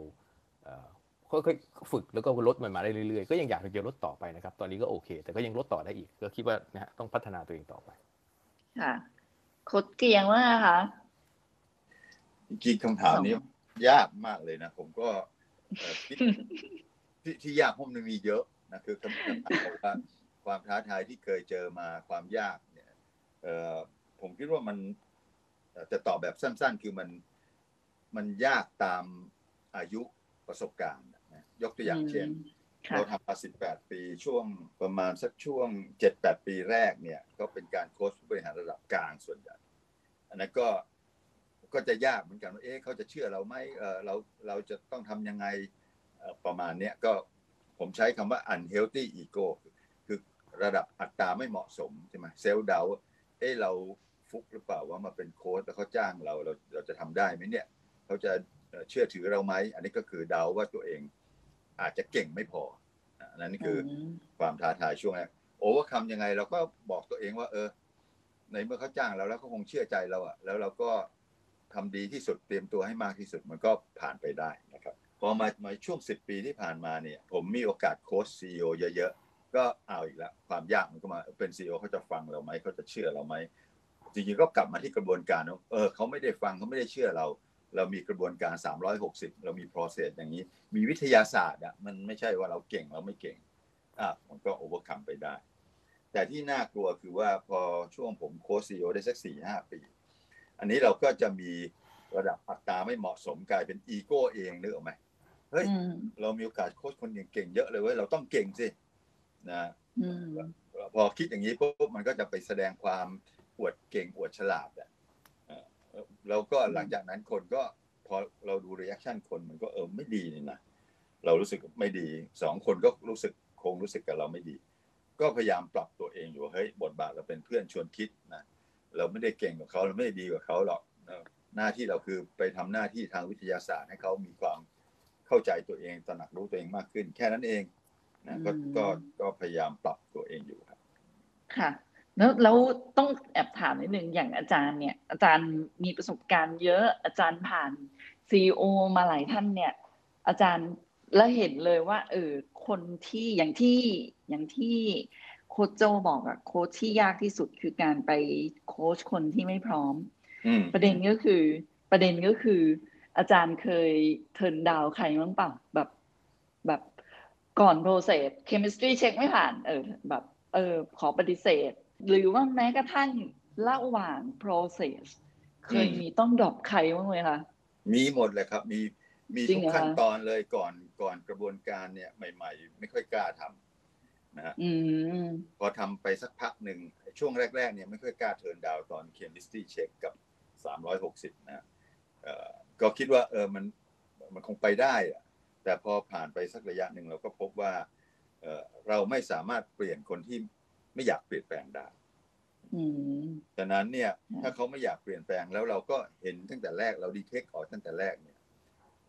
เอ่อค่อยๆฝึกแล้วก็ลดมันมาได้เรื่อยๆ ก็ยังอยากจะลดต่อไปนะครับ ตอนนี้ก็โอเค แต่ก็ยังลดต่อได้อีก ก็คิดว่านะฮะต้องพัฒนาตัวเองต่อไป ค่ะโคชเกียงว่าคะจริงๆคำถามนี้ยากมากเลยนะ ผมก็เอ่อคิดที่ที่ยากเพราะมันมีเยอะนะคือคำคำถามบอกว่าความท้าทายที่เคยเจอมาความยากเนี่ยเอ่อ ผมคิดว่ามันเอ่อจะตอบแบบสั้น ๆ คือมันมันยากตามอายุประสบการณ์นะยกตัวอย่างเช่นค่ะเราทำมา18ปีช่วงประมาณสักช่วง7-8ปีแรกเนี่ย ก็เป็นการโค้ชผู้บริหารระดับกลางส่วนใหญ่อันนั้นก็ก็จะยากเหมือนกันว่าเอ๊ะเขาจะเชื่อเราไหมเออเราเราจะต้องทำยังไงเอ่อประมาณเนี้ยก็ผมใช้คำว่า unhealthy ego คือระดับอัตราไม่เหมาะสมใช่ไหมเซลล์เดาเอ๊ะเรา ฟลุกหรือเปล่าว่ามาเป็นโค้ชแล้วเขาจ้างเราเราเราจะทำได้ไหมเนี่ยเขาจะเชื่อถือเราไหมอันนี้ก็คือเดาว่าตัวเองอาจจะเก่งไม่พออันนั้นคือความท้าทายช่วงแรก overcome ยังไงเราก็บอกตัวเองว่า เออ ในเมื่อเขาจ้างเราแล้วเขาคงเชื่อใจเราอะแล้วเราก็ทำดีที่สุดเตรียมตัวให้มากที่สุดมันก็ผ่านไปได้นะครับพอมามาช่วง10ปีที่ผ่านมาเนี่ย ผมมีโอกาสโค้ช CEOเยอะๆก็เอาอีกแล้วความยากมันก็มาเป็น CEO เขาจะฟังเราไหมเขาจะเชื่อเราไหม จริงๆก็กลับมาที่กระบวนการว่าเออเขาไม่ได้ฟังเขาไม่ได้เชื่อเรา เรามีกระบวนการ 360 เรามี process อย่างนี้ มีวิทยาศาสตร์อะมันไม่ใช่ว่าเราเก่งเราไม่เก่งอะมันก็ overcome ไปได้ แต่ที่น่ากลัวคือว่าพอช่วงผมโค้ช CEO ได้สักสี่ห้าปี อันนี้เราก็จะมีระดับอัตตาไม่เหมาะสมกลายเป็นอีโก้เองนึกออกไหมเฮ้ยอืมเรามีโอกาสโค้ชคนเก่งๆเยอะเลยเว้ยเราต้องเก่งสินะอืมพอคิดอย่างนี้ปุ๊บมันก็จะไปแสดงความ อวดเก่งอวดฉลาดอะเอ่อแล้วก็หลังจากนั้นคนก็พอเราดู reaction คนมันก็เออไม่ดีนี่นะเรารู้สึกไม่ดีสองคนก็รู้สึกคงรู้สึกกับเราไม่ดี ก็พยายามปรับตัวเองอยู่เฮ้ยบทบาทเราเป็นเพื่อนชวนคิดนะเราไม่ได้เก่งกว่าเขาเราไม่ได้ดีกว่าเขาหรอกเออหน้าที่เราคือไปทำหน้าที่ทางวิทยาศาสตร์ให้เขามีความเข้าใจตัวเองตระหนักรู้ตัวเองมากขึ้น แค่นั้นเองนะก็ก็ก็พยายามปรับตัวเองอยู่ครับ ค่ะ แล้วแล้วต้องแอบถามนิดนึงอย่างอาจารย์เนี่ย อาจารย์มีประสบการณ์เยอะอาจารย์ผ่านซีอมาหลายท่านเนี่ย อาจารย์แล้วเห็นเลยว่าเออคนที่อย่างที่อย่างที่โค้ชโจบอกอะโค้ชที่ยากที่สุดคือการไปโค้ชคนที่ไม่พร้อมอืมประเด็นก็คือ ประเด็นก็คือ อาจารย์เคย turn down ใครบ้างเปล่าแบบแบบก่อน process chemistry check ไม่ผ่าน เออ แบบ เออ ขอปฏิเสธ หรือว่าแม้กระทั่งระหว่าง process เคยมีต้อง drop ใครบ้างไหมคะมีหมดเลยครับ มีมีจริทุกขั้นเหรอขั้นคะตอนเลยก่อนก่อนกระบวนการเนี่ยใหม่ ๆ ไม่ค่อยกล้าทำนะฮะอืมพอทำไปสักพักหนึ่งช่วงแรก ๆ เนี่ยไม่ค่อยกล้า turn down ตอน chemistry check กับ360นะเอ่อก็คิดว่าเออมันมันคงไปได้อะแต่พอผ่านไปสักระยะหนึ่งเราก็พบว่าเอ่อเราไม่สามารถเปลี่ยนคนที่ ไม่อยากเปลี่ยนแปลงได้อืมฉะนั้นเนี่ยอืมถ้าเขาไม่อยากเปลี่ยนแปลงแล้วเราก็เห็นตั้งแต่แรกเรา detect ออกตั้งแต่แรกเนี่ย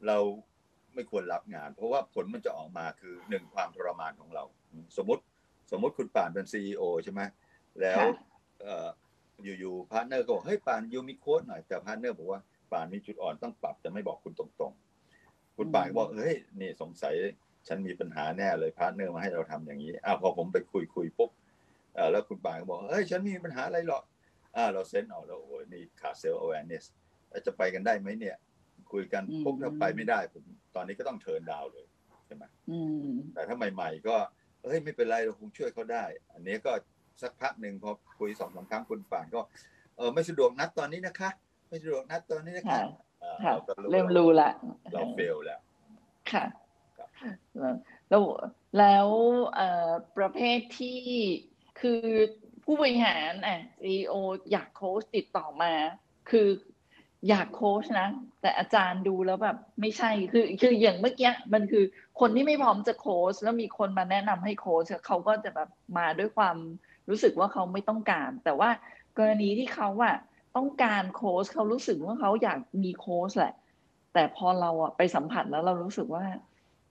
เราไม่ควรรับงาน เพราะว่าผลมันจะออกมาคือหนึ่งความทรมานของเรา สมมติสมมติคุณป่านเป็น CEO ใช่ไหมแล้วค่ะเอ่ออยู่ๆ partner ก็บอกเฮ้ยป่าน you มีโค้ชหน่อยแต่ partner บอกว่าป่านมีจุดอ่อนต้องปรับแต่ไม่บอกคุณตรงๆ คุณป่านก็บอกเฮ้ยนี่สงสัยฉันมีปัญหาแน่เลย partner มาให้เราทำอย่างนี้อ่าพอผมไปคุยคุยๆปุ๊บเอ่อ แล้วคุณป่านก็บอกเฮ้ยฉันไม่มีปัญหาอะไรหรอกอ่าเรา sense ออกแล้วโอ้ยนี่ขาดเซลล์ awareness แล้วจะไปกันได้ไหมเนี่ย คุยกันอืมปุ๊บถ้าไปไม่ได้ผมตอนนี้ก็ต้องเทิร์นดาวเลยใช่ไหมอืมแต่ถ้าใหม่ ๆ ก็เฮ้ยไม่เป็นไรเราคงช่วยเขาได้ อันนี้ก็สักพักหนึ่งพอคุยสองสามครั้งคุณป่านก็เออไม่สะดวกนัดตอนนี้นะคะ ไม่สะดวกนัดตอนนี้นะคะค่ะอ่าค่ะเราก็เริ่มรู้ละเราเฟลแล้ว ค่ะครับแล้วแล้วเอ่อประเภทที่ คือผู้บริหารอะซีโออยากโค้ชติดต่อมา คืออยากโค้ชนะ แต่อาจารย์ดูแล้วแบบไม่ใช่คือคืออย่างเมื่อกี้มันคือคนที่ไม่พร้อมจะโค้ชแล้วมีคนมาแนะนำให้โค้ชเขาก็จะแบบมาด้วยความรู้สึกว่าเขาไม่ต้องการ แต่ว่ากรณีที่เขาอะต้องการโค้ชเขารู้สึกว่าเขาอยากมีโค้ชแหละ แต่พอเราอะไปสัมผัสแล้วเรารู้สึกว่า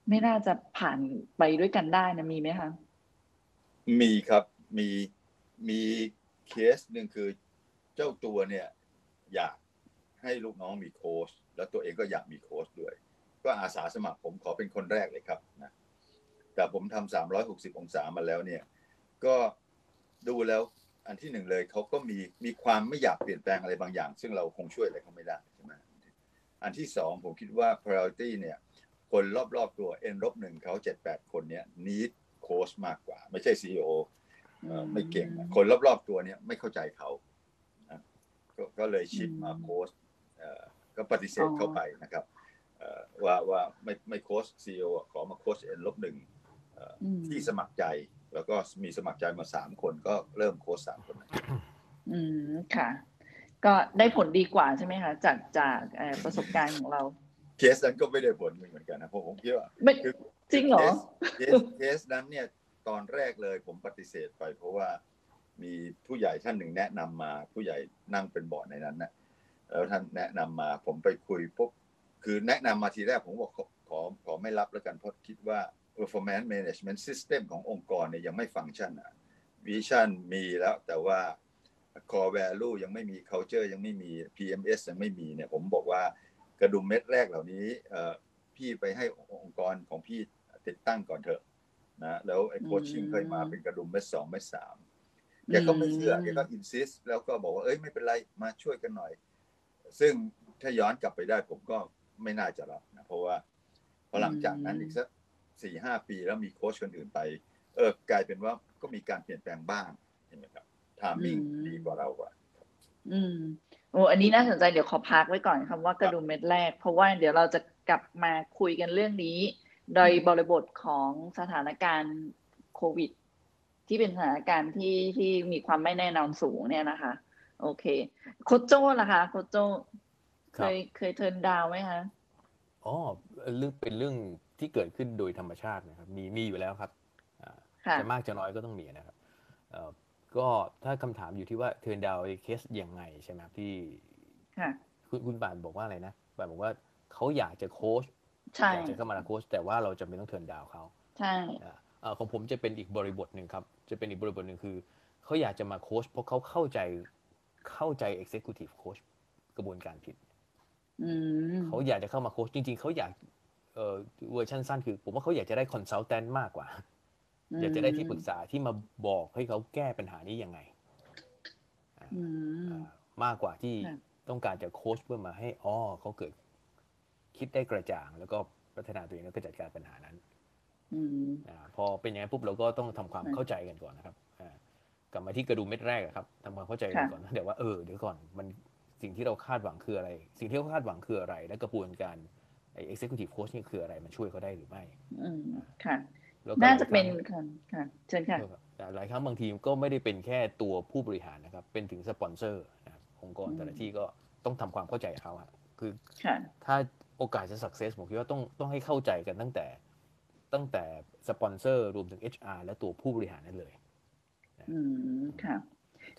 ไม่น่าจะผ่านไปด้วยกันได้นะมีไหมคะมีครับ มีมีเคสหนึ่งคือเจ้าตัวเนี่ยอยากให้ลูกน้องมีโค้ชแล้วตัวเองก็อยากมีโค้ชด้วย ก็อาสาสมัครผมขอเป็นคนแรกเลยครับนะแต่ผมทำสามร้อยหกสิบองศามาแล้วเนี่ย ก็ดูแล้วอันที่หนึ่งเลยเขาก็มีมีความไม่อยากเปลี่ยนแปลงอะไรบางอย่าง ซึ่งเราคงช่วยอะไรเขาไม่ได้ใช่ไหมอันที่สองผมคิดว่า priority เนี่ย คนรอบๆตัว N ลบหนึ่งเขาเจ็ดแปดคนเนี่ย need โค้ชมากกว่า ไม่ใช่ CEO เอ่อ ไม่เก่งนะคนรอบๆตัวเนี่ยไม่เข้าใจเขานะก็ก็เลยชิปมาโค้ชเอ่อก็ปฏิเสธเข้าไปนะครับเอ่อว่าว่าไม่ไม่โค้ช CEO อะขอมาโค้ช N ลบหนึ่งเอ่ออมที่สมัครใจแล้วก็มีสมัครใจมาสามคนก็เริ่มโค้ชสามคนนะอืมค่ะ ก็ได้ผลดีกว่าใช่ไหมคะจากจากเอ่อประสบการณ์ของเราเคสนั้นก็ไม่ได้ผลเหมือนกันนะเพราะผมคิดว่าไม่คือจริงเหรอเคสเคสนั้นเนี่ย ตอนแรกเลยผมปฏิเสธไป เพราะว่ามีผู้ใหญ่ท่านหนึ่งแนะนำมา ผู้ใหญ่นั่งเป็นบอร์ดในนั้นนะแล้วท่านแนะนำมา ผมไปคุยปุ๊บคือแนะนำมาทีแรกผมบอกขอขอขอไม่รับแล้วกันเพราะคิดว่า performance management system ขององค์กรเนี่ยยังไม่ฟังก์ชันอะ vision มีแล้วแต่ว่า core value ยังไม่มี culture ยังไม่มี PMS ยังไม่มีเนี่ยผมบอกว่ากระดุมเม็ดแรกเหล่านี้พี่ไปให้องค์กรของพี่ติดตั้งก่อนเถอะ นะแล้วไอ้โคชชิ่งอืมค่อยมาเป็นกระดุมเม็ดสองเม็ดสามแกก็ไม่เชื่อแกก็อินซิสแล้วก็บอกว่าเอ้ยไม่เป็นไรมาช่วยกันหน่อย ซึ่งถ้าย้อนกลับไปได้ผมก็ไม่น่าจะรับนะเพราะว่าพอหลังจากนั้นอีกสักสี่ห้าปีแล้วมีโค้ชคนอื่นไป เออกลายเป็นว่าก็มีการเปลี่ยนแปลงบ้างเห็นไหมครับ timing อืมดีกว่าเรากว่าอืมโอ้อันนี้น่าสนใจเดี๋ยวขอพักไว้ก่อนคำว่ากระดุมเม็ดแรก เพราะว่าเดี๋ยวเราจะกลับมาคุยกันเรื่องนี้ โดยบริบทของสถานการณ์โควิด ที่เป็นสถานการณ์ที่ที่มีความไม่แน่นอนสูงเนี่ยนะคะ โอเคโค้ชโจ้ล่ะคะโค้ชโจ้ครับเคย turn down ไหมคะอ๋อเรื่องเป็นเรื่องที่เกิดขึ้นโดยธรรมชาตินะครับ มีมีอยู่แล้วครับอ่าค่ะจะมากจะน้อยก็ต้องมีนะครับเอ่อก็ถ้าคำถามอยู่ที่ว่า turn down case ยังไงใช่ไหมครับที่ค่ะคุณคุณป่านบอกว่าอะไรนะป่านบอกว่าเขาอยากจะโค้ชใช่ อยากจะเข้ามาโค้ชแต่ว่าเราจะไม่ต้อง turn down เขาใช่อ่าเอ่อของผมจะเป็นอีกบริบทหนึ่งครับ จะเป็นอีกบริบทหนึ่งคือเขาอยากจะมาโค้ชเพราะเขาเข้าใจเข้าใจ executive coach กระบวนการผิดอืมเขาอยากจะเข้ามาโค้ชจริง ๆเขาอยากเอ่อเวอร์ชันสั้นคือ ผมว่าเขาอยากจะได้ consultant มากกว่า อยากจะได้ที่ปรึกษาที่มาบอกให้เขาแก้ปัญหานี้ยังไงอืมอ่ามากกว่าที่ค่ะต้องการจะโค้ชเพื่อมาให้อ๋อเขาเกิด คิดได้กระจ่าง แล้วก็พัฒนาตัวเองแล้วก็จัดการปัญหานั้นอืมอาพอเป็นอย่างนั้นปุ๊บเราก็ต้องทำความอืมเข้าใจกันก่อนนะครับอ่ากลับมาที่กระดุมเม็ดแรกอะครับทำความเข้าใจกันค่ะก่อนนะเดี๋ยวว่าเออเดี๋ยวก่อนมันสิ่งที่เราคาดหวังคืออะไร สิ่งที่เขาคาดหวังคืออะไร และกระบวนการไอ้ executive coach นี่คืออะไรมันช่วยเขาได้หรือไม่อืมค่ะแล้วก็น่าจะเป็นหลยครั้งค่ะค่ะเชิญค่ะแต่หลายครั้งบางทีก็ไม่ได้เป็นแค่ตัวผู้บริหารนะครับ เป็นถึงสปอนเซอร์นะครับองค์กรอืมแต่ละที่ก็ต้องทำความเข้าใจเขาอะคือค่ะถ้า โอกาสจะ success ผมคิดว่าต้องต้องให้เข้าใจกันตั้งแต่ตั้งแต่สปอนเซอร์รวมถึง HR และตัวผู้บริหารนั่นเลย อืมค่ะ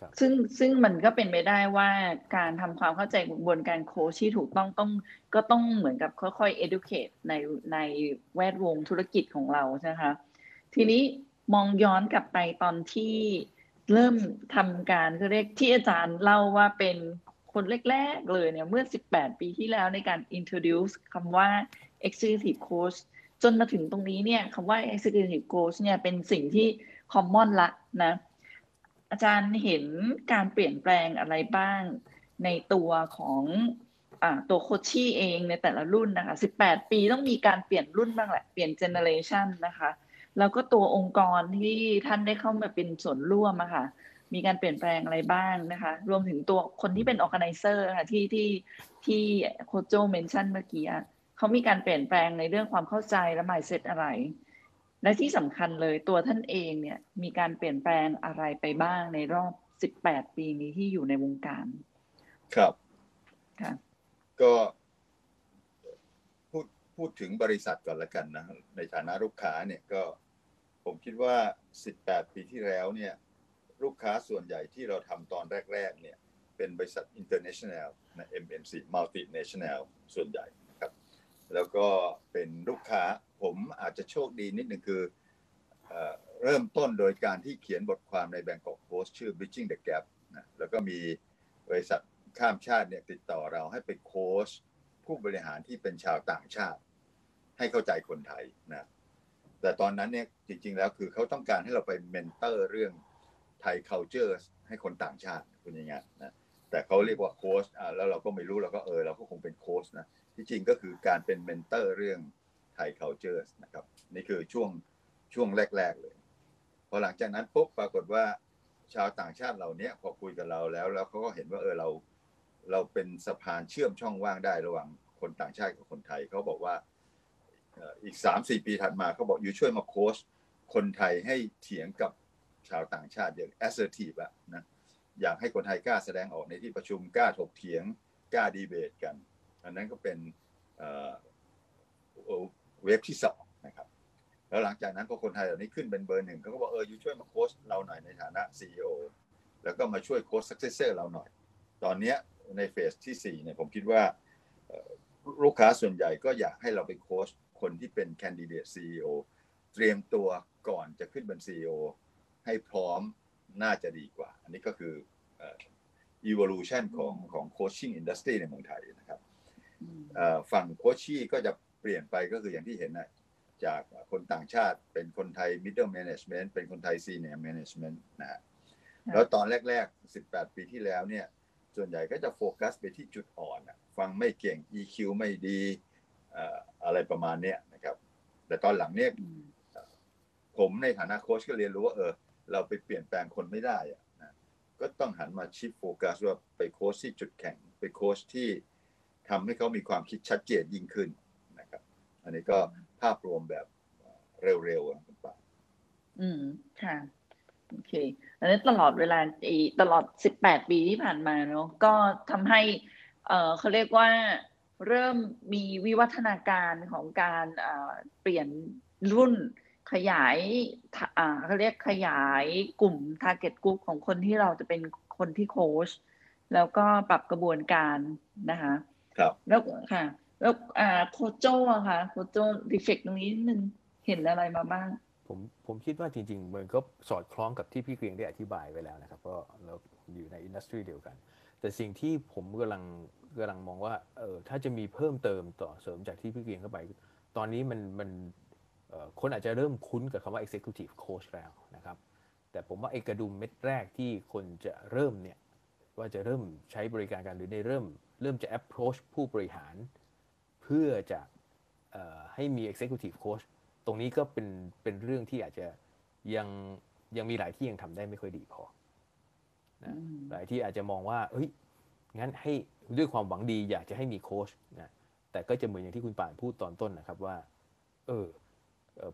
ครับซึ่งซึ่งมันก็เป็นไปได้ว่าการทำความเข้าใจกระบวนการโค้ชที่ถูกต้องต้องก็ต้องเหมือนกับค่อยๆ educate ในในแวดวงธุรกิจของเราใช่ไหมคะทีนี้มองย้อนกลับไปตอนที่เริ่มทำการก็เรียกที่อาจารย์เล่าว่าเป็น คนแรกๆเลยเนี่ยเมื่อ 18 ปีที่แล้วในการ introduce คำว่า executive coach จนมาถึงตรงนี้เนี่ยคำว่า executive coach เนี่ยเป็นสิ่งที่ common ละนะ อาจารย์เห็นการเปลี่ยนแปลงอะไรบ้างในตัวของตัว coachee เองในแต่ละรุ่นนะคะ 18 ปีต้องมีการเปลี่ยนรุ่นบ้างแหละ เปลี่ยน generation นะคะ แล้วก็ตัวองค์กรที่ท่านได้เข้ามาเป็นส่วนร่วมอะค่ะ มีการเปลี่ยนแปลงอะไรบ้างนะคะ รวมถึงตัวคนที่เป็น organizer ค่ะที่ที่ที่โคชโจเมนชั่นเมื่อกี้อะเขามีการเปลี่ยนแปลงในเรื่องความเข้าใจและ mindset อะไร และที่สำคัญเลยตัวท่านเองเนี่ยมีการเปลี่ยนแปลงอะไรไปบ้างในรอบ 18 ปีนี้ที่อยู่ในวงการ ครับค่ะก็พูดพูดถึงบริษัทก่อนละกันนะ ในฐานะลูกค้าเนี่ยก็ผมคิดว่า 18 ปีที่แล้วเนี่ย ลูกค้าส่วนใหญ่ที่เราทำตอนแรก ๆ เนี่ย เป็นบริษัท international นะ MNC multinational ส่วนใหญ่นะครับ แล้วก็เป็นลูกค้าผมอาจจะโชคดีนิดนึงคือเอเริ่มต้นโดยการที่เขียนบทความใน Bangkok Post ชื่อ Bridging the Gap นะแล้วก็มีบริษัทข้ามชาติเนี่ยติดต่อเราให้ไปโค้ชผู้บริหารที่เป็นชาวต่างชาติ ให้เข้าใจคนไทยนะแต่ตอนนั้นเนี่ยจริง ๆ แล้วคือเขาต้องการให้เราไปเมนเตอร์เรื่อง ไทย culture ให้คนต่างชาติคุณยังไงนะแต่เขาเรียกว่าโค้ชอ่าแล้วเราก็ไม่รู้เราก็เออเราก็คงเป็นโค้ชนะที่จริงก็คือการเป็น mentor เรื่องไทย culture นะครับนี่คือช่วงช่วงแรก ๆ เลย พอหลังจากนั้นปุ๊บปรากฏว่าชาวต่างชาติเหล่านี้พอคุยกับเราแล้วแล้วเขาก็เห็นว่าเออเราเราเป็นสะพานเชื่อมช่องว่างได้ระหว่างคนต่างชาติกับคนไทยเขาบอกว่าอีกสามสี่ปีถัดมาเขาบอกอยู่ช่วยมาโค้ชคนไทยให้เถียงกับ ชาวต่างชาติอย่าง assertive อะนะอยากให้คนไทยกล้าแสดงออกในที่ประชุมกล้าถกเถียงกล้าดีเบตกัน อันนั้นก็เป็นเว็บที่สองนะครับ แล้วหลังจากนั้นพอคนไทยเหล่านี้ขึ้นเป็นเบอร์หนึ่งเขาก็บอกเอออยู่ช่วยมาโค้ชเราหน่อยในฐานะ CEO แล้วก็มาช่วยโค้ช successor เราหน่อย ตอนนี้ในเฟสที่ 4 เนี่ยผมคิดว่าลูกค้าส่วนใหญ่ก็อยากให้เราไปโค้ชคนที่เป็นแคนดิเดต CEO เตรียมตัวก่อนจะขึ้นเป็น CEO ให้พร้อมน่าจะดีกว่า อันนี้ก็คือเอ่อ evolution ของของ coaching industry ในเมืองไทยนะครับอืมเอ่อฝั่งโคชชี่ก็จะเปลี่ยนไปก็คืออย่างที่เห็นนะจากคนต่างชาติเป็นคนไทย middle management เป็นคนไทย senior management นะฮะค่ะแล้วตอนแรก ๆ 18 ปีที่แล้วเนี่ย ส่วนใหญ่ก็จะโฟกัสไปที่จุดอ่อนอะฟังไม่เก่ง EQ ไม่ดีเอ่ออะไรประมาณเนี้ยนะครับ แต่ตอนหลังเนี่ยอืมผมในฐานะโค้ชก็เรียนรู้ว่าเออ เราไปเปลี่ยนแปลงคนไม่ได้อะนะก็ต้องหันมาชิปโฟกัสว่าไปโค้ชที่จุดแข็ง ไปโค้ชที่ทำให้เขามีความคิดชัดเจนยิ่งขึ้นนะครับ อันนี้ก็ภาพรวมแบบเร็วๆนะคุณป่าอืมค่ะโอเคอันนี้ตลอดเวลาตลอด18ปีที่ผ่านมาเนาะก็ทำให้เออเขาเรียกว่าเริ่มมีวิวัฒนาการของการเปลี่ยนรุ่น ขยายทะอ่าเขาเรียกขยายกลุ่ม target group ของคนที่เราจะเป็นคนที่โค้ชแล้วก็ปรับกระบวนการนะคะ ครับ แล้วค่ะ แล้วอ่าโคชโจ้อะค่ะโคชโจ้รีเฟกตรงนี้นิดนึงเห็นอะไรมาบ้าง ผมผมคิดว่าจริง ๆ มันก็สอดคล้องกับที่พี่เกรียงได้อธิบายไว้แล้วนะครับเพราะเราอยู่ในอินดัสทรีเดียวกัน แต่สิ่งที่ผมกำลังกำลังมองว่าเออถ้าจะมีเพิ่มเติมต่อเสริมจากที่พี่เกรียงเข้าไป ตอนนี้มันมันเอ่อ คนอาจจะเริ่มคุ้นกับคำว่า executive coach แล้วนะครับ แต่ผมว่าไอ้กระดุมเม็ดแรกที่คนจะเริ่มเนี่ย ว่าจะเริ่มใช้บริการกันหรือในเริ่ม เริ่มจะ approach ผู้บริหาร เพื่อจะเอ่อให้มี executive coach ตรงนี้ก็เป็นเป็นเรื่องที่อาจจะยังยังมีหลายที่ยังทำได้ไม่ค่อยดีพอนะอืมหลายที่อาจจะมองว่าเฮ้ยงั้นให้ด้วยความหวังดีอยากจะให้มีโค้ชนะแต่ก็จะเหมือนอย่างที่คุณป่านพูดตอนต้นนะครับว่า เออเอ่อ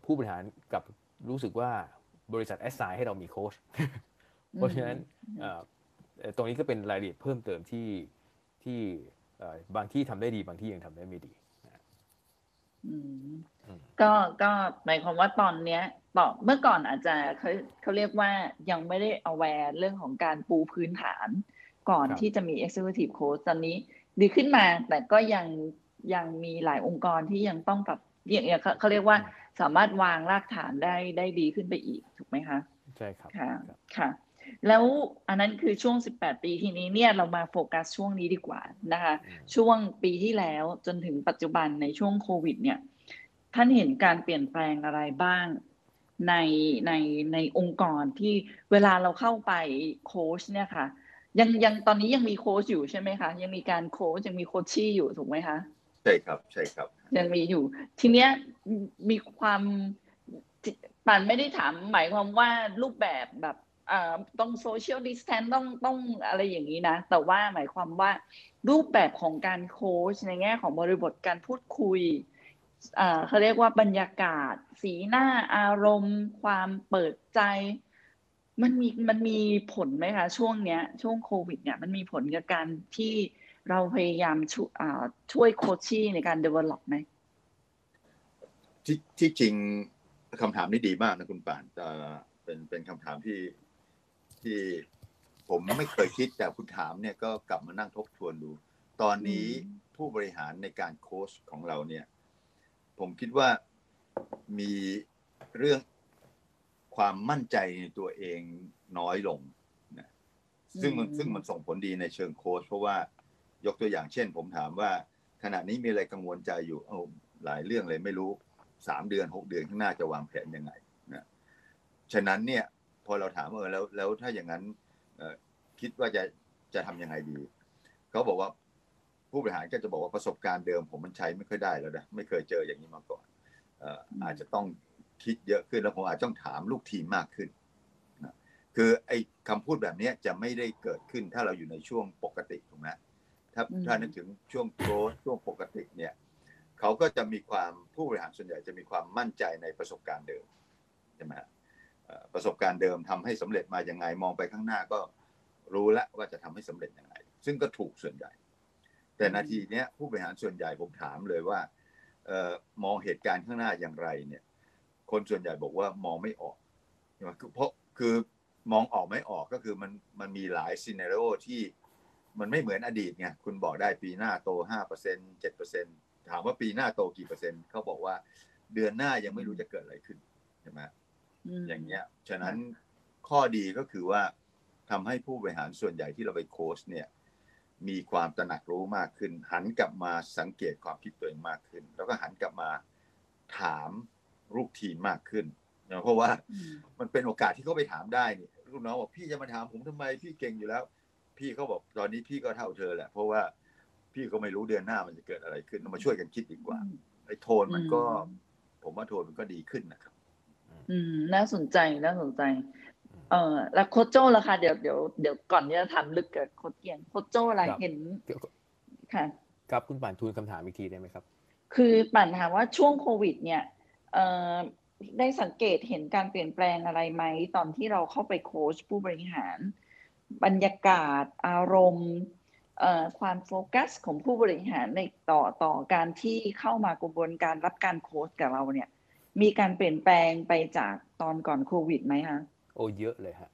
ผู้บริหารกลับรู้สึกว่าบริษัทแอสไซน์ให้เรามีโค้ชเพราะฉะนั้นเอ่อเอ่อตรงนี้ก็เป็นรายละเอียดเพิ่มเติมที่ที่เอ่อบางที่ทำได้ดีบางที่ยังทำได้ไม่ดีนะอืมอืมก็ก็หมายความว่าตอนเนี้ยต่อเมื่อก่อนอาจจะเขาเขาเรียกว่ายังไม่ได้ aware เรื่องของการปูพื้นฐาน ก่อนครับที่จะมี executive coach ตอนนี้ดีขึ้นมาแต่ก็ยังยังมีหลายองค์กรที่ยังต้องปรับอย่างอย่างเขาเขาเรียกว่า สามารถวางรากฐานได้ได้ดีขึ้นไปอีกถูกไหมคะใช่ครับค่ะครับค่ะ แล้วอันนั้นคือช่วง 18 ปีทีนี้เนี่ยเรามาโฟกัสช่วงนี้ดีกว่านะคะอืมช่วงปีที่แล้วจนถึงปัจจุบันในช่วงโควิด เนี่ย ท่านเห็นการเปลี่ยนแปลงอะไรบ้างในในในองค์กรที่เวลาเราเข้าไปโค้ชเนี่ยค่ะ ยังยังตอนนี้ยังมีโค้ชอยู่ใช่ไหมคะ ยังมีการโค้ชยังมีโคชชี่อยู่ถูกไหมคะ ใช่ครับใช่ครับ ยังมีอยู่ ทีเนี้ยมีความป่านไม่ได้ถามหมายความว่ารูปแบบแบบต้องโซเชียลดิสแทนต้องต้องอะไรอย่างนี้นะ แต่ว่าหมายความว่ารูปแบบของการโค้ชในแง่ของบริบทการพูดคุยเอ่อเขาเรียกว่าบรรยากาศ สีหน้าอารมณ์ ความเปิดใจ มันมีมันมีผลไหมคะ ช่วงเนี้ย ช่วงโควิดเนี่ยมันมีผลกับการที่ เราพยายามช่วยอ่าช่วยโคชชี่ในการ develop ไหมที่ที่จริงคำถามนี้ดีมากนะคุณป่านแต่เป็นเป็นคำถามที่ที่ผมไม่เคยคิดแต่คุณถามเนี่ยก็กลับมานั่งทบทวนดู ตอนนี้อืมผู้บริหารในการโค้ชของเราเนี่ย ผมคิดว่ามีเรื่องความมั่นใจในตัวเองน้อยลงนะซึ่งมันซึ่งมันส่งผลดีในเชิงโค้ชเพราะว่า ยกตัวอย่างเช่น ผมถามว่าขณะนี้มีอะไรกังวลใจอยู่เอาหลายเรื่องเลยไม่รู้สามเดือนหกเดือนข้างหน้าจะวางแผนยังไงนะฉะนั้นเนี่ยพอเราถามเออแล้วแล้วถ้าอย่างนั้นเอ่อคิดว่าจะจะทำยังไงดีเขาบอกว่าผู้บริหารก็จะบอกว่าประสบการณ์เดิมผมมันใช้ไม่ค่อยได้แล้วนะไม่เคยเจออย่างนี้มาก่อนเอ่ออมอาจจะต้องคิดเยอะขึ้นแล้วผมอาจจะต้องถามลูกทีมมากขึ้นนะคือไอ้คำพูดแบบเนี้ยจะไม่ได้เกิดขึ้นถ้าเราอยู่ในช่วงปกติถูกไหม ถ้าอืมถ้านึกถึงช่วงโกรธช่วงปกติเนี่ยเขาก็จะมีความผู้บริหารส่วนใหญ่จะมีความมั่นใจในประสบการณ์เดิมใช่ไหมฮะเอ่อประสบการณ์เดิมทำให้สำเร็จมาอย่างไงมองไปข้างหน้าก็รู้แล้วว่าจะทำให้สำเร็จยังไง ซึ่งก็ถูกส่วนใหญ่ แต่นาทีเนี้ยผู้บริหารส่วนใหญ่ผมถามเลยว่าเอ่อมองเหตุการณ์ข้างหน้าอย่างไรเนี่ย คนส่วนใหญ่บอกว่ามองไม่ออกใช่ไหมคือเพราะคือมองออกไม่ออกก็คือมันมันมีหลายซีเนโรที่ มันไม่เหมือนอดีตไงคุณบอกได้ปีหน้าโตห้าเปอร์เซ็นเจ็ดเปอร์เซ็นถามว่าปีหน้าโตกี่เปอร์เซ็นต์เขาบอกว่าเดือนหน้ายังไม่รู้จะเกิดอะไรขึ้นใช่ไหมมอย่างเงี้ย ฉะนั้นข้อดีก็คือว่าทำให้ผู้บริหารส่วนใหญ่ที่เราไปโค้ชเนี่ย มีความตระหนักรู้มากขึ้น หันกลับมาสังเกตความคิดตัวเองมากขึ้น แล้วก็หันกลับมาถามลูกทีมมากขึ้นนะเพราะว่าอืมมันเป็นโอกาสที่เขาไปถามได้นี่ลูกน้องบอกพี่จะมาถามผมทำไมพี่เก่งอยู่แล้ว พี่เขาบอกตอนนี้พี่ก็เท่าเธอแหละ เพราะว่าพี่ก็ไม่รู้เดือนหน้ามันจะเกิดอะไรขึ้นเรามาช่วยกันคิดดีกว่าไอ้โทนมันก็อืมผมว่าโทนมันก็ดีขึ้นนะครับ อืม น่าสนใจน่าสนใจ เออแล้วโคชโจ้ล่ะคะเดี๋ยวเดี๋ยวเดี๋ยวก่อนที่จะถามลึกกับโคชเกียงโคชโจ้อะไรครับเห็นเดี๋ยวค่ะครับคุณป่านทูลคำถามอีกทีได้ไหมครับ คือปั่นถามว่าช่วงโควิด เนี่ยเอ่อได้สังเกตเห็นการเปลี่ยนแปลงอะไรไหม ตอนที่เราเข้าไปโค้ชผู้บริหาร บรรยากาศอารมณ์เอ่อความโฟกัสของผู้บริหารในต่อต่อการที่เข้ามากระบวนการรับการโค้ชกับเราเนี่ย มีการเปลี่ยนแปลงไปจากตอนก่อนโควิดไหมคะโอ้เยอะเลยฮะ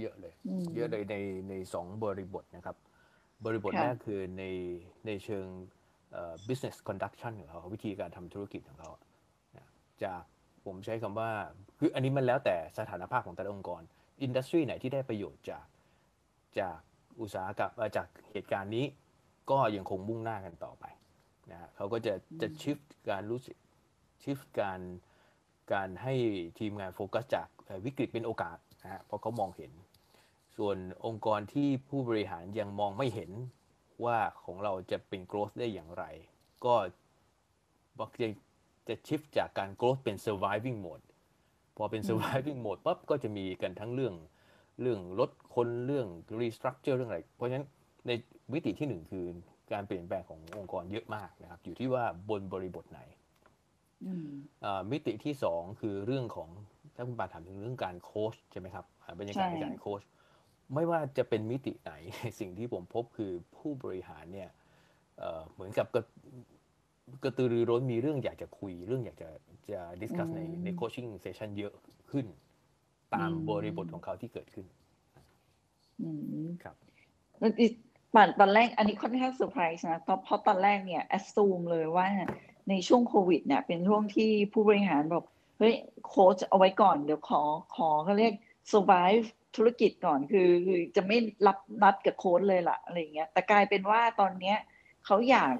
เยอะเลยมเยอะเลยในในสองบริบทนะครับ บริบทค่ะแรกคือในในเชิงเอ่อ business conduction ของเขาวิธีการทำธุรกิจของเขานะจากผมใช้คำว่า คืออันนี้มันแล้วแต่สถานภาพของแต่ละองค์กร อินดัสทรีไหนที่ได้ประโยชน์จาก จากอุตสาหกรรมเอ่อจากเหตุการณ์นี้ ก็ยังคงมุ่งหน้ากันต่อไปนะฮะเขาก็จะจะ shift การรู้สึก shift การการให้ทีมงานโฟกัสจากเอ่อวิกฤตเป็นโอกาสนะฮะเพราะเขามองเห็น ส่วนองค์กรที่ผู้บริหารยังมองไม่เห็นว่าของเราจะเป็น growth ได้อย่างไร ก็บักจะจะชิฟจากการ growth เป็น surviving mode พอเป็น surviving mode ปั๊บก็จะมีกันทั้งเรื่องเรื่องลด คนเรื่อง restructure เรื่องอะไร เพราะฉะนั้นในมิติที่หนึ่งคือการเปลี่ยนแปลงขององค์กรเยอะมากนะครับ อยู่ที่ว่าบนบริบทไหนอืมอ่ามิติที่สองคือเรื่องของถ้าคุณป่านถามถึงเรื่องการโค้ชใช่ไหมครับอ่าบรรยากาศใช่ในการโค้ชไม่ว่าจะเป็นมิติไหนสิ่งที่ผมพบคือผู้บริหารเนี่ยเอ่อเหมือนกับกระกระตือรือร้นมีเรื่องอยากจะคุย เรื่องอยากจะจะ discuss ในใน coaching session เยอะขึ้น ตามบริบทของเขาที่เกิดขึ้น อืมครับแล้วอีตอนตอนแรกอันนี้ค่อนข้างเซอร์ไพรส์นะเพราะเพราะตอนแรกเนี่ย assume เลยว่าในช่วงโควิด เนี่ย เป็นช่วงที่ผู้บริหารบอกเฮ้ยโค้ชเอาไว้ก่อนเดี๋ยวขอขอเขาเรียก survive ธุรกิจก่อนคือคือจะไม่รับนัดกับโค้ชเลยล่ะอะไรอย่างเงี้ยแต่กลายเป็นว่าตอนเนี้ยเขาอยาก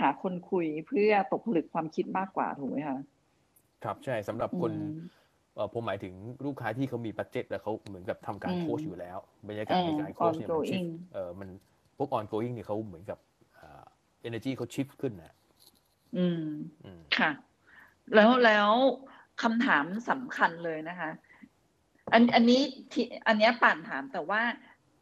หาคนคุยเพื่อตกผลึกความคิดมากกว่าถูกไหมคะครับใช่สำหรับคนอืมเอ่อ ผมหมายถึงลูกค้าที่เขามีบัตเจ็ตแล้วเขาเหมือนกับทำการอืมโค้ชอยู่แล้ว บรรยากาศในการโค้ชเนี่ยมันชิฟ ongoing เออมันพวก ongoing เนี่ยเขาเหมือนกับอ่า energy เขาชิฟขึ้นนะอืมอืมค่ะ แล้วแล้วคำถามสำคัญเลยนะคะ อันอันนี้ที่อันเนี้ยป่านถามแต่ว่า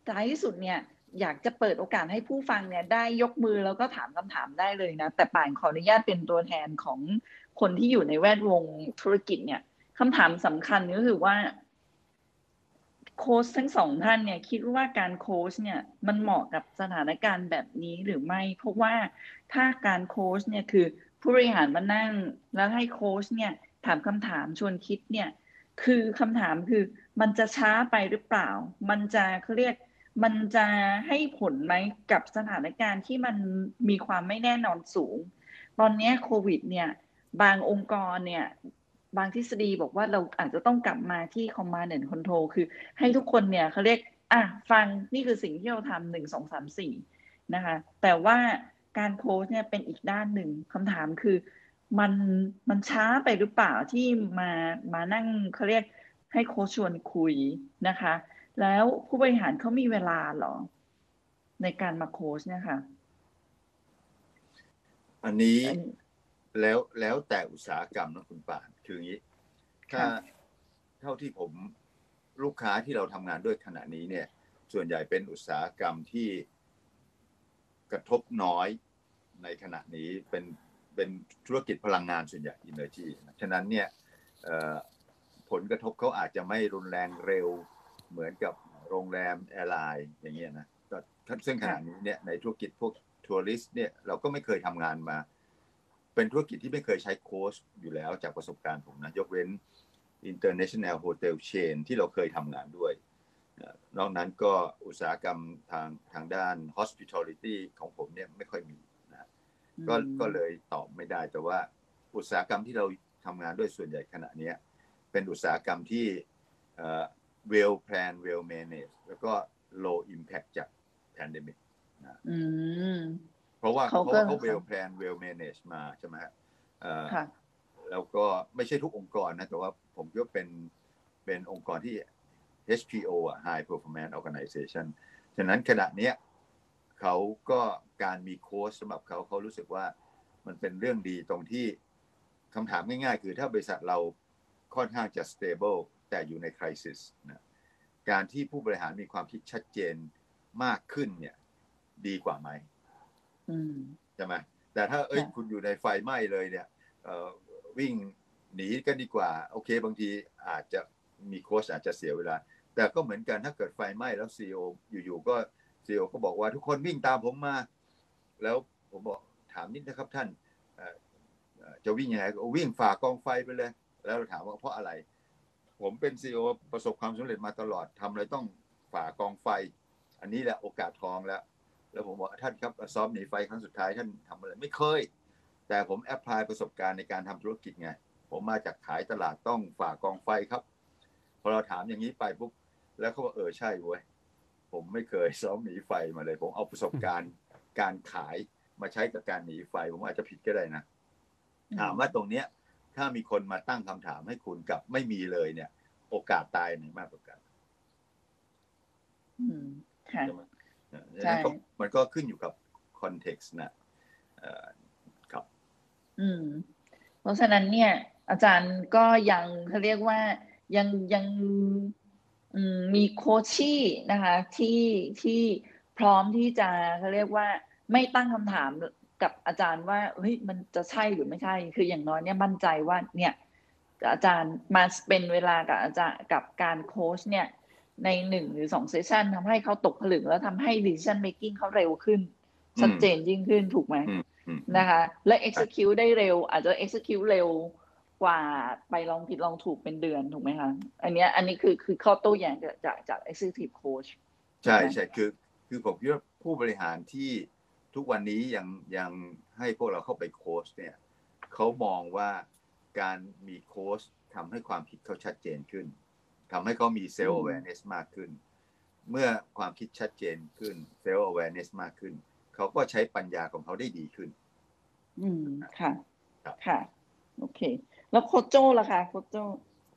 ท้ายที่สุดเนี่ย อยากจะเปิดโอกาสให้ผู้ฟังเนี่ย ได้ยกมือแล้วก็ถามคำถามได้เลยนะ แต่ป่านขออนุญาตเป็นตัวแทนของคนที่อยู่ในแวดวงธุรกิจเนี่ย คำถามสำคัญก็คือว่าโค้ชทั้งสองท่านเนี่ย คิดว่าการโค้ชเนี่ย มันเหมาะกับสถานการณ์แบบนี้หรือไม่ เพราะว่าถ้าการโค้ชเนี่ยคือผู้บริหารมานั่ง แล้วให้โค้ชเนี่ย ถามคำถามชวนคิดเนี่ย คือคำถามคือมันจะช้าไปหรือเปล่า มันจะเขาเรียกมันจะให้ผลไหมกับสถานการณ์ที่มันมีความไม่แน่นอนสูง ตอนนี้โควิดเนี่ย บางองค์กรเนี่ย บางทฤษฎีบอกว่าเราอาจจะต้องกลับมาที่ command and control คือให้ทุกคนเนี่ยเขาเรียกอะฟังนี่คือสิ่งที่เราทำหนึ่งสองสามสี่นะคะ แต่ว่าการโค้ชเนี่ยเป็นอีกด้านหนึ่งคำถามคือมันมันช้าไปหรือเปล่าที่มามานั่งเขาเรียกให้โค้ชชวนคุยนะคะ แล้วผู้บริหารเขามีเวลาเหรอ ในการมาโค้ชเนี่ยค่ะ อันนี้อัน แล้วแล้วแต่อุตสาหกรรมนะคุณป่านคืออย่างนี้ ถ้าค่ะเท่าที่ผมลูกค้าที่เราทำงานด้วยขณะนี้เนี่ย ส่วนใหญ่เป็นอุตสาหกรรมที่กระทบน้อยในขณะนี้เป็นเป็นธุรกิจพลังงานส่วนใหญ่ Energy ฉะนั้นเนี่ยเอ่อผลกระทบเขาอาจจะไม่รุนแรงเร็วเหมือนกับโรงแรม airline อย่างเงี้ยนะก็ซึ่งขณะนี้เนี่ยในธุรกิจพวก tourist เนี่ยเราก็ไม่เคยทำงานมา เป็นธุรกิจที่ไม่เคยใช้โค้ชอยู่แล้วจากประสบการณ์ผมนะ ยกเว้น International Hotel Chain ที่เราเคยทำงานด้วยเอ่อนอกนั้นก็อุตสาหกรรมทางทางด้าน hospitality ของผมเนี่ยไม่ค่อยมีนะก็อืมก็เลยตอบไม่ได้ แต่ว่าอุตสาหกรรมที่เราทำงานด้วยส่วนใหญ่ขณะเนี้ยเป็นอุตสาหกรรมที่เอ่อ well plan well manage แล้วก็ low impact จาก pandemic อืมเพ ราะว่าเขาเพราะก็ว่าเขา well plan well manage มาใช่ไหมฮะเอ่อค่ะแล้วก็ไม่ใช่ทุกองค์กรนะ แต่ว่าผมคิดว่าเป็นเป็นองค์กรที่ HPO อะ High Performance Organization ฉะนั้นขณะเนี้ยเขาก็การมีโค้ชสำหรับเขาเขารู้สึกว่ามันเป็นเรื่องดีตรงที่คำถามง่ายๆ คือถ้าบริษัทเราค่อนข้างจะ stable แต่อยู่ใน crisis นะการที่ผู้บริหารมีความคิดชัดเจนมากขึ้นเนี่ยดีกว่าไหมอืม ใช่ไหมแต่ถ้าเอ้ยค่ะคุณอยู่ในไฟไหม้เลยเนี่ยเอ่อวิ่งหนีกันดีกว่า โอเค บางทีอาจจะมีโค้ชอาจจะเสียเวลา แต่ก็เหมือนกันถ้าเกิดไฟไหม้แล้วซีออยู่ๆก็ซีอก็บอกว่าทุกคนวิ่งตามผมมา แล้วผมบอกถามนิดนะครับท่านเอ่อเอ่อจะวิ่งยังไงก็วิ่งฝ่ากองไฟไปเลย แล้วเราถามว่าเพราะอะไร ผมเป็นซีอประสบความสำเร็จมาตลอดทำอะไรต้องฝ่ากองไฟ อันนี้แหละโอกาสทองแล้ว แล้วผมบอกท่านครับซ้อมหนีไฟครั้งสุดท้ายท่านทำอะไรไม่เคย แต่ผมแอพพลายประสบการณ์ในการทำธุรกิจไง ผมมาจากขายตลาดต้องฝ่ากองไฟครับ พอเราถามอย่างนี้ไปปุ๊บแล้วเขาบอกเออใช่เว้ยผมไม่เคยซ้อมหนีไฟมาเลย ผมเอาประสบการณ์การขายมาใช้กับการหนีไฟ ผมอาจจะผิดก็ได้นะถามว่าตรงเนี้ย ถ้ามีคนมาตั้งคำถามให้คุณกับไม่มีเลยเนี่ย โอกาสตายไหนมากกว่ากันอืมค่ะ ใช่ไหมนะใช่ดังนั้นก็มันก็ขึ้นอยู่กับคอนเท็กซ์นะเอ่อครับ อืม เพราะฉะนั้นเนี่ย อาจารย์ก็ยังเขาเรียกว่ายังยังอืมมีโคชชี่นะคะที่ที่พร้อมที่จะเขาเรียกว่าไม่ตั้งคำถามกับอาจารย์ว่าเฮ้ยมันจะใช่หรือไม่ใช่ คืออย่างน้อยเนี่ยมั่นใจว่าเนี่ยอาจารย์มาเป็นเวลากับอาจารย์กับการโค้ชเนี่ย ในหนึ่งหรือสองเซสชันทำให้เขาตกผลึกแล้วทำให้ decision making เขาเร็วขึ้นชัดเจนยิ่งขึ้นถูกไหมอืมอืมนะคะ และ execute ได้เร็ว อาจจะ execute เร็วกว่าไปลองผิดลองถูกเป็นเดือนถูกไหมคะอันเนี้ยอันนี้คือคือข้อโต้แย้งจากจากจาก executive coach ใช่ใช่คือคือผมคิดว่าผู้บริหารที่ทุกวันนี้ยังยังให้พวกเราเข้าไปโค้ชเนี่ยเขามองว่าการมีโค้ชทำให้ความคิดเขาชัดเจนขึ้น ทำให้เขามีเซลล์ awareness มากขึ้น เมื่อความคิดชัดเจนขึ้นเซลล์ awareness มากขึ้น เขาก็ใช้ปัญญาของเขาได้ดีขึ้น อืม ค่ะครับค่ะ โอเค แล้วโคชโจ้ล่ะคะโคชโจ้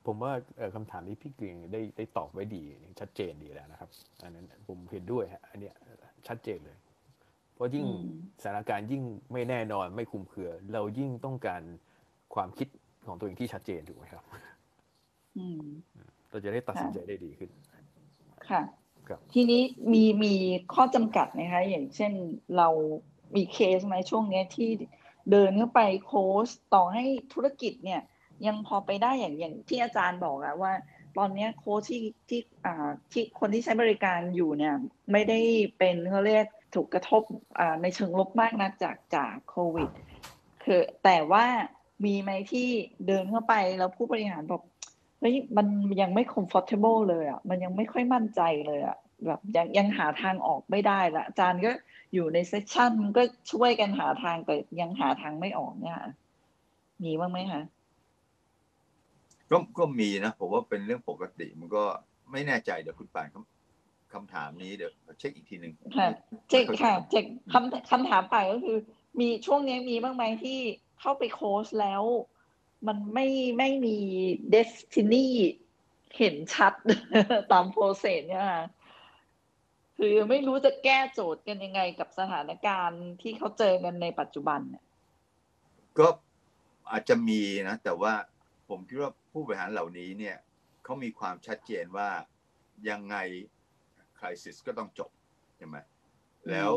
ผมว่าเอ่อคำถามนี้พี่เกรียงได้ได้ตอบไว้ดีชัดเจนดีแล้วนะครับ อันนั้นผมเห็นด้วยฮะอันเนี้ยชัดเจนเลย เพราะยิ่งอืมสถานการณ์ยิ่งไม่แน่นอนไม่คลุมเครือ เรายิ่งต้องการความคิดของตัวเองที่ชัดเจนถูกไหมครับ อืม เราจะได้ตัดสินใจได้ดีขึ้น ค่ะครับทีนี้มีมีข้อจำกัดไหมคะอย่างเช่นเรามีเคสไหมช่วงเนี้ยที่เดินเข้าไปโค้ชต่อให้ธุรกิจเนี่ย ยังพอไปได้อย่างอย่างที่อาจารย์บอกอะว่า ตอนเนี้ยโค้ชที่ที่อ่าที่คนที่ใช้บริการอยู่เนี่ย ไม่ได้เป็นเขาเรียกถูกกระทบอ่าในเชิงลบมากนักจากจากโควิด คือแต่ว่ามีไหมที่เดินเข้าไปแล้วผู้บริหารบอก เฮ้ยมันยังไม่ comfortable เลยอะ มันยังไม่ค่อยมั่นใจเลยอะแบบยังยังหาทางออกไม่ได้ละอาจารย์ก็อยู่ในเซสชันก็ช่วยกันหาทางแต่ยังหาทางไม่ออกเนี่ยค่ะมีบ้างไหมคะก็ก็มีนะผมว่าเป็นเรื่องปกติมันก็ไม่แน่ใจเดี๋ยวคุณป่านคำคำถามนี้เดี๋ยวเช็คอีกทีหนึ่งค่ะเจ๊ค่ะเจ๊คำคำถามไปก็คือ มีช่วงนี้มีบ้างไหมที่เข้าไปโค้ชแล้ว มันไม่ไม่มี destiny เห็นชัดตาม process เนี่ยค่ะคือไม่รู้จะแก้โจทย์กันยังไงกับสถานการณ์ที่เขาเจอกันในปัจจุบันเนี่ยก็อาจจะมีนะ แต่ว่าผมคิดว่าผู้บริหารเหล่านี้เนี่ยเขามีความชัดเจนว่ายังไง crisis ก็ต้องจบใช่ไหมแล้ว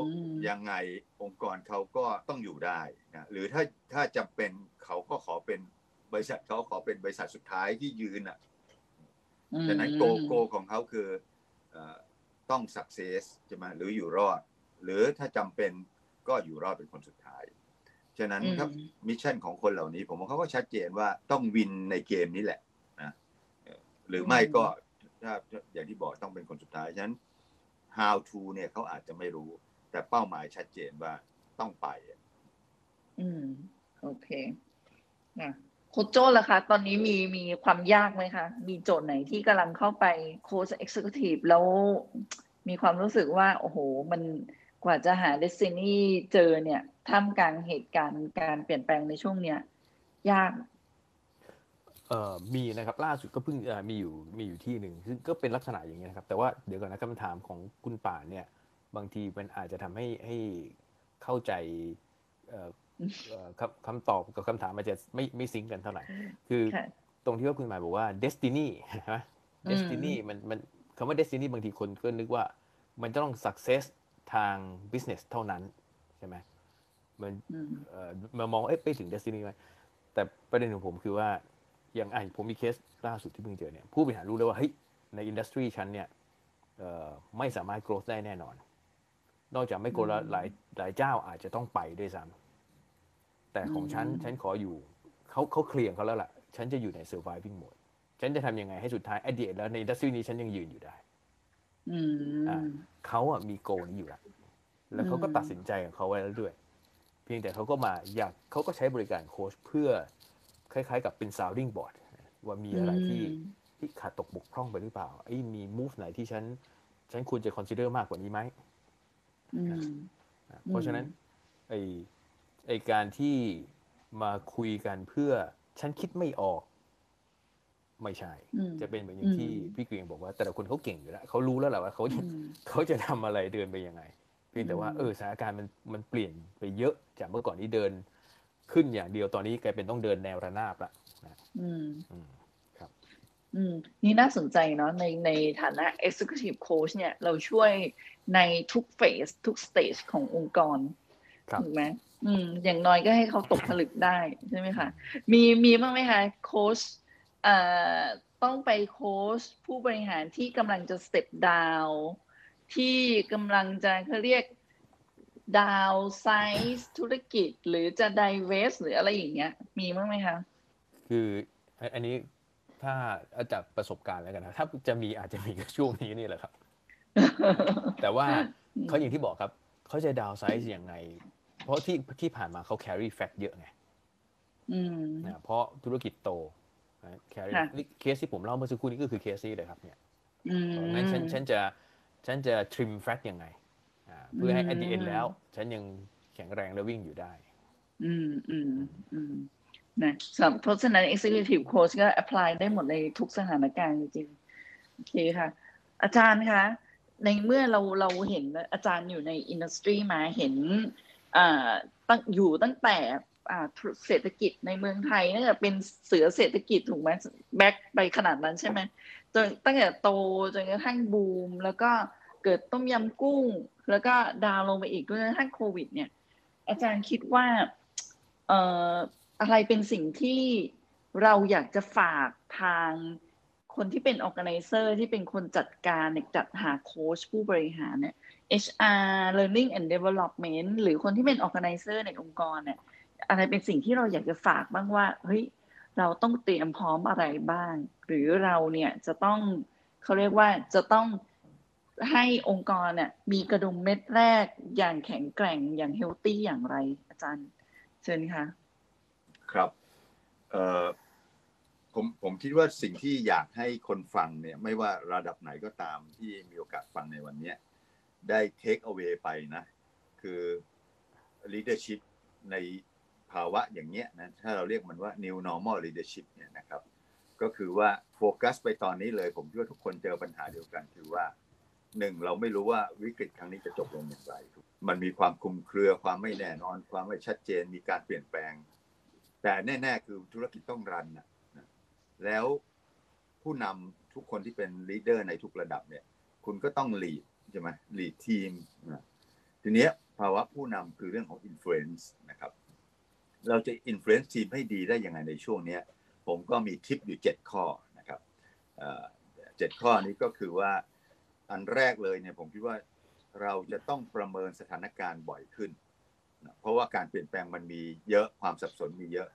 ยังไงองค์กรเขาก็ต้องอยู่ได้นะหรือถ้าถ้าจำเป็นเขาก็ขอเป็น บริษัทเขาขอเป็นบริษัทสุดท้ายที่ยืนอะฉะนั้นโกโกของเขาคือเอ่อต้อง success ใช่ไหมหรืออยู่รอด หรือถ้าจำเป็นก็อยู่รอดเป็นคนสุดท้าย ฉะนั้นอืมครับ mission ของคนเหล่านี้ ผมว่าเขาก็ชัดเจนว่าต้อง win ในเกมนี้แหละนะเอ่อหรือไม่ก็ถ้าอย่างที่บอกต้องเป็นคนสุดท้าย ฉะนั้น how to เนี่ยเขาอาจจะไม่รู้ แต่เป้าหมายชัดเจนว่าต้องไป อืม โอเคนะ โค้ชโจ้ล่ะคะ ตอนนี้มีมีความยากไหมคะ มีโจทย์ไหนที่กำลังเข้าไปโค้ชเอ็กซ์ i ทีฟแล้วมีความรู้สึกว่า โอ้โห มันกว่าจะหา destiny เจอเนี่ยท่ามกลางเหตุการณ์การเปลี่ยนแปลงในช่วงเนี้ยยากเอ่อมีนะครับล่าสุดก็เพิ่งมีอยู่มีอยู่ที่หนึ่งซึ่งก็เป็นลักษณะอย่างนี้ยนะครับ แต่ว่าเดี๋ยวก่อนนะคำถามของคุณป่านเนี่ย บางทีมันอาจจะทำให้ให้เข้าใจ คำคำตอบกับคำถามอาจจะไม่ไม่ซิงก์กันเท่าไหร่ คือค่ะตรงที่ว่าคุณหมายบอกว่า destiny ใช่ไหมอืม destiny มันมันคำว่า destiny บางทีคนก็นึกว่า มันจะต้อง success ทาง business เท่านั้นใช่ไหมมันอืมเอ่อมามองเอ๊ะไปถึง destiny ไหมแต่ประเด็นของผมคือว่าอย่างอะผมมีเคสล่าสุดที่เพิ่งเจอเนี่ยผู้บริหารรู้เลยว่าเฮ้ยใน industry ฉันเนี่ยเอ่อไม่สามารถ growth ได้แน่นอน นอกจากไม่ growth แล้วหลายหลายเจ้าอาจจะต้องไปด้วยซ้ำ แต่ของฉันอืมฉันขออยู่เขาเขาเคลียร์ของเขาแล้วล่ะ ฉันจะอยู่ใน surviving mode ฉันจะทำยังไงให้สุดท้าย at the end แล้วใน industry นี้ฉันยังยืนอยู่ได้อือ่ามเขาอะมีโกนี้อยู่แล้วแล้วเขาก็อืมตัดสินใจของเขาไว้แล้วด้วย เพียงแต่เขาก็มาอยากเขาก็ใช้บริการโค้ชเพื่อคล้ายๆ กับเป็น sounding board ว่ามีอะไรที่อืมที่ขาดตกบกพร่องไปหรือเปล่าไอ้ยมี move ไหนที่ฉัน ฉันควรจะ consider มากกว่านี้ไหมอืมนะเพราะฉะนั้นไอ้ ไอ้การที่มาคุยกันเพื่อฉันคิดไม่ออก ไม่ใช่อืมจะเป็นเหมือนอย่างที่อืมพี่เกรียงบอกว่า แต่ละคนเขาเก่งอยู่แล้วเขารู้แล้วแหละว่าเขาจะอืมเขาจะทำอะไรเดินไปยังไงเพียงแต่ว่าอืมเออสถานการณ์มันมันเปลี่ยนไปเยอะจากเมื่อก่อนที่เดินขึ้นอย่างเดียวตอนนี้กลายเป็นต้องเดินแนวระนาบละนะอืมอืมอืม นี่น่าสนใจเนาะในในฐานะ executive coach เนี่ย เราช่วยในทุกเฟสทุกสเตจขององค์กรครับถูกไหม อืม อย่างน้อยก็ให้เขาตกผลึกได้ใช่ไหมคะ มีมีบ้างไหมคะโค้ชเอ่อต้องไปโค้ชผู้บริหารที่กำลังจะ step down ที่กำลังจะเขาเรียก down size ธุรกิจ หรือจะ divest หรืออะไรอย่างเงี้ย มีบ้างไหมคะ คืออันนี้ถ้าเอาจากประสบการณ์แล้วกันนะถ้าจะมีอาจจะมีช่วงนี้นี่แหละครับ แต่ว่าเขาอย่างที่บอกครับ เขาจะดาวไซส์ยังไง เพราะที่ที่ผ่านมาเขา carry fact เยอะไงอืมนะเพราะธุรกิจโตนะ carry ค่ะนี่เคสที่ผมเล่าเมื่อสักครู่นี้ก็คือเคสนี้เลยครับ เนี่ยอืมงั้นฉันฉันจะฉันจะ trim fact ยังไงอ่าเพื่อให้ at the end อืมแล้ว ฉันยังแข็งแรงและวิ่งอยู่ได้ อืมอืมอืมนะสำหรับเพราะฉะนั้น executive coach ก็ apply ได้หมดในทุกสถานการณ์จริงๆโอเคค่ะ อาจารย์คะในเมื่อเราเราเห็นอาจารย์อยู่ในอินดัสทรีมาเห็นอ่า ตั้งอยู่ตั้งแต่เศรษฐกิจในเมืองไทยน่าจะเป็นเสือเศรษฐกิจถูกไหมแบ็คไปขนาดนั้นใช่ไหมจนตั้งแต่โตจนกระทั่งบูม แล้วก็เกิดต้มยำกุ้ง แล้วก็ดาวลงไปอีกด้วยกระทั่งโควิด เนี่ย อาจารย์คิดว่าเอ่ออะไรเป็นสิ่งที่เราอยากจะฝากทางคนที่เป็น organizer ที่เป็นคนจัดการในจัดหาโค้ชผู้บริหารเนี่ย HR learning and development หรือคนที่เป็น organizer ในองค์กรเนี่ยอะไรเป็นสิ่งที่เราอยากจะฝากบ้างว่าเฮ้ยเราต้องเตรียมพร้อมอะไรบ้าง หรือเราเนี่ยจะต้องเขาเรียกว่าจะต้องให้องค์กรเนี่ยมีกระดุมเม็ดแรกอย่างแข็งแกร่งอย่างเฮลตี้อย่างไร อาจารย์ เชิญค่ะ ครับเอ่อผมผมคิดว่าสิ่งที่อยากให้คนฟังเนี่ย ไม่ว่าระดับไหนก็ตามที่มีโอกาสฟังในวันเนี้ย ได้ take away ไปนะ คือ leadership ในภาวะอย่างเงี้ยนะถ้าเราเรียกมันว่า new normal leadership เนี่ยนะครับ ก็คือว่าโฟกัสไปตอนนี้เลย ผมคิดว่าทุกคนเจอปัญหาเดียวกันคือว่าหนึ่งเราไม่รู้ว่าวิกฤตครั้งนี้จะจบลงอย่างไร มันมีความคลุมเครือความไม่แน่นอน ความไม่ชัดเจนมีการเปลี่ยนแปลง แต่แน่ ๆ คือธุรกิจต้อง run นะนะแล้วผู้นำทุกคนที่เป็น leader ในทุกระดับเนี่ย คุณก็ต้อง lead ใช่ไหม lead ทีมทีนี้ภาวะผู้นำคือเรื่องของอิ f ฟ u e n c e นะครับ เราจะอิ f ฟ u e n c e ทีมให้ดีได้ยังไงในช่วงนี้ ผมก็มีทิปอยู่ 7 ข้อนะครับเอ่อเจ็ดข้อนี้ก็คือว่าอันแรกเลยเนี่ยผมคิดว่าเราจะต้องประเมินสถานการณ์บ่อยขึ้นนะเพราะว่าการเปลี่ยนแปลงมันมีเยอะความสับสนมีเยอะ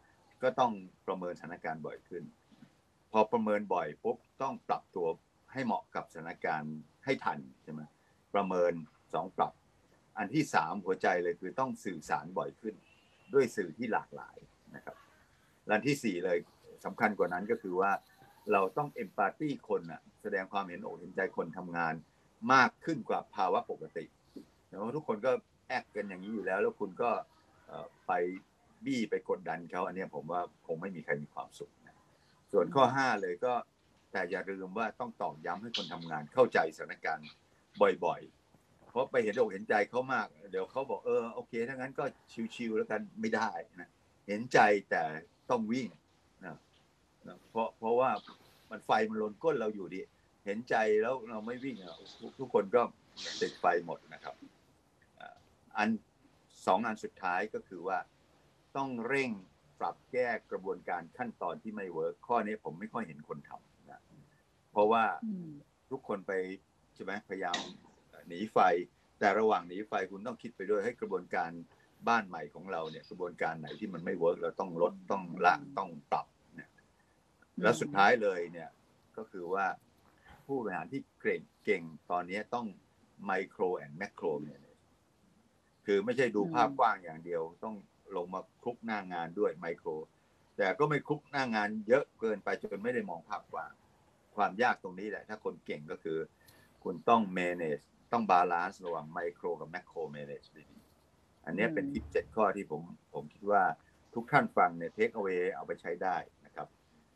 ก็ต้องประเมินสถานการณ์บ่อยขึ้น พอประเมินบ่อยปุ๊บต้องปรับตัวให้เหมาะกับสถานการณ์ให้ทันใช่ไหม ประเมินสองปรับ อันที่สามหัวใจเลยคือต้องสื่อสารบ่อยขึ้น ด้วยสื่อที่หลากหลายนะครับและอันที่สี่เลยสำคัญกว่านั้นก็คือว่าเราต้องเอมพัตตีคนอะแสดงความเห็นอกเห็นใจคนทำงานมากขึ้นกว่าภาวะปกติเพราะทุกคนก็แอกกันอย่างนี้อยู่แล้ว แล้วคุณก็ไปบี้ไปกดดันเขาอันนี้ผมว่าคงไม่มีใครมีความสุขนะส่วนข้อห้าเลยก็แต่อย่าลืมว่าต้องตอกย้ำให้คนทำงานเข้าใจสถานการณ์ บ่อยๆ เพราะไปเห็นอกเห็นใจเขามาก เดี๋ยวเขาบอกเออโอเคถ้างั้นก็ชิวๆแล้วกันไม่ได้นะเห็นใจแต่ต้องวิ่งนะนะเพราะเพราะว่ามันไฟมันลนก้นเราอยู่ดิเห็นใจแล้วเราไม่วิ่งอะทุกทุกคนก็ติดไฟหมดนะครับอ่าอันสองอันสุดท้ายก็คือว่าต้องเร่งปรับแก้กระบวนการขั้นตอนที่ไม่เวิร์กข้อนี้ผมไม่ค่อยเห็นคนทำนะเพราะว่าอืมทุกคนไป ใช่ไหมพยายามหนีไฟ แต่ระหว่างหนีไฟคุณต้องคิดไปด้วยให้กระบวนการบ้านใหม่ของเราเนี่ยกระบวนการไหนที่มันไม่ work เราต้องลดต้องละต้องปรับเนี่ยแล้วสุดท้ายเลยเนี่ยก็คือว่าผู้บริหารที่เก่งเก่งตอนนี้ต้อง micro and macro เนี่ยคือไม่ใช่ดูภาพกว้างอย่างเดียว ต้องลงมาคลุกหน้างานด้วยไมโคร แต่ก็ไม่คลุกหน้างานเยอะเกินไปจนไม่ได้มองภาพกว้าง ความยากตรงนี้แหละ ถ้าคนเก่งก็คือ คุณต้อง manage ต้อง balance ระหว่างไมโครกับ macro manage ดีๆอันเนี้ยเป็นทิปเจ็ดข้อที่ผมผมคิดว่าทุกท่านฟังเนี่ย take away เอาไปใช้ได้นะครับ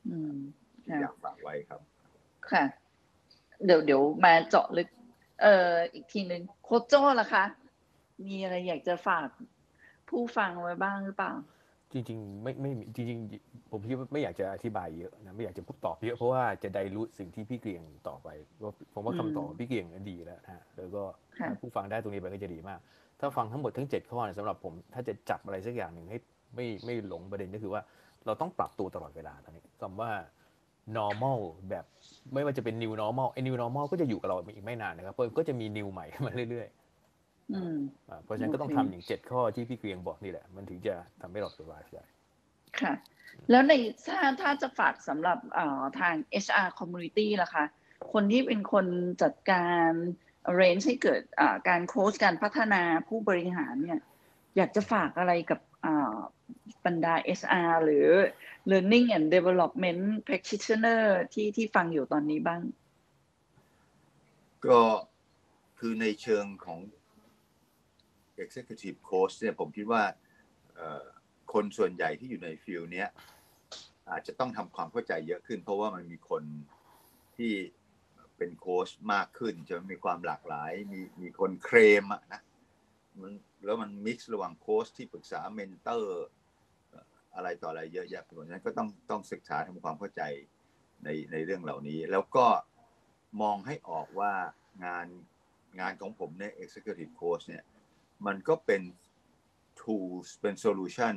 อืมทีค่ะอยากฝากไว้ครับ ค่ะ เดี๋ยวเดี๋ยวมาเจาะลึก เอ่ออีกทีหนึ่งโค้ชโจ้ล่ะคะ มีอะไรอยากจะฝากผู้ฟังไว้บ้างหรือเปล่า จริงๆไม่ไม่มีจริงๆผมคิดว่าไม่อยากจะอธิบายเยอะนะไม่อยากจะพูดตอบเยอะเพราะว่าจะได้รู้สิ่งที่พี่เกรียงต่อไปว่าผมว่าอืมคำตอบของพี่เกรียงนั้นดีแล้วนะฮะแล้วก็ค่ะถ้าผู้ฟังได้ตรงนี้ไปก็จะดีมาก ถ้าฟังทั้งหมดทั้ง 7 ข้อเนี่ยสำหรับผมถ้าจะจับอะไรสักอย่างหนึ่งให้ไม่ไม่หลงประเด็นก็คือว่าเราต้องปรับตัวตลอดเวลาตอนนี้คำว่า normal แบบไม่ว่าจะเป็น new normal ไอ้ new normal ก็จะอยู่กับเราอีกไม่นานนะครับเพราะก็จะมี new ใหม่ขึ้นมาเรื่อยๆอืมอ่า เพราะฉะนั้นก็ต้องโอเคทำอย่างเจ็ดข้อที่พี่เกรียงบอกนี่แหละ มันถึงจะทำให้เรา survive ได้ค่ะ แล้วในถ้าถ้าจะฝากสำหรับเอ่อทาง HR community ล่ะคะ คนที่เป็นคนจัดการ arrange ให้เกิดอ่าการโค้ชการพัฒนาผู้บริหารเนี่ย อยากจะฝากอะไรกับอ่าบรรดา HR หรือ learning and development practitioner ที่ที่ฟังอยู่ตอนนี้บ้าง ก็คือในเชิงของ Executive Coach เนี่ยผมคิดว่าคนส่วนใหญ่ที่อยู่ใน field เนี้ยอาจจะต้องทำความเข้าใจเยอะขึ้น เพราะว่ามันมีคนที่เป็นโค้ชมากขึ้นจะมีความหลากหลาย มีมีคนเคลมอะนะมันแล้วมัน mix ระหว่างโค้ชที่ปรึกษา mentor อะไรต่ออะไรเยอะแยะไปหมดฉะนั้นก็ต้องต้องศึกษาทำความเข้าใจในในเรื่องเหล่านี้ แล้วก็มองให้ออกว่างานงานของผมเนี่ย Executive Coach เนี่ย มันก็เป็น tools เป็น solution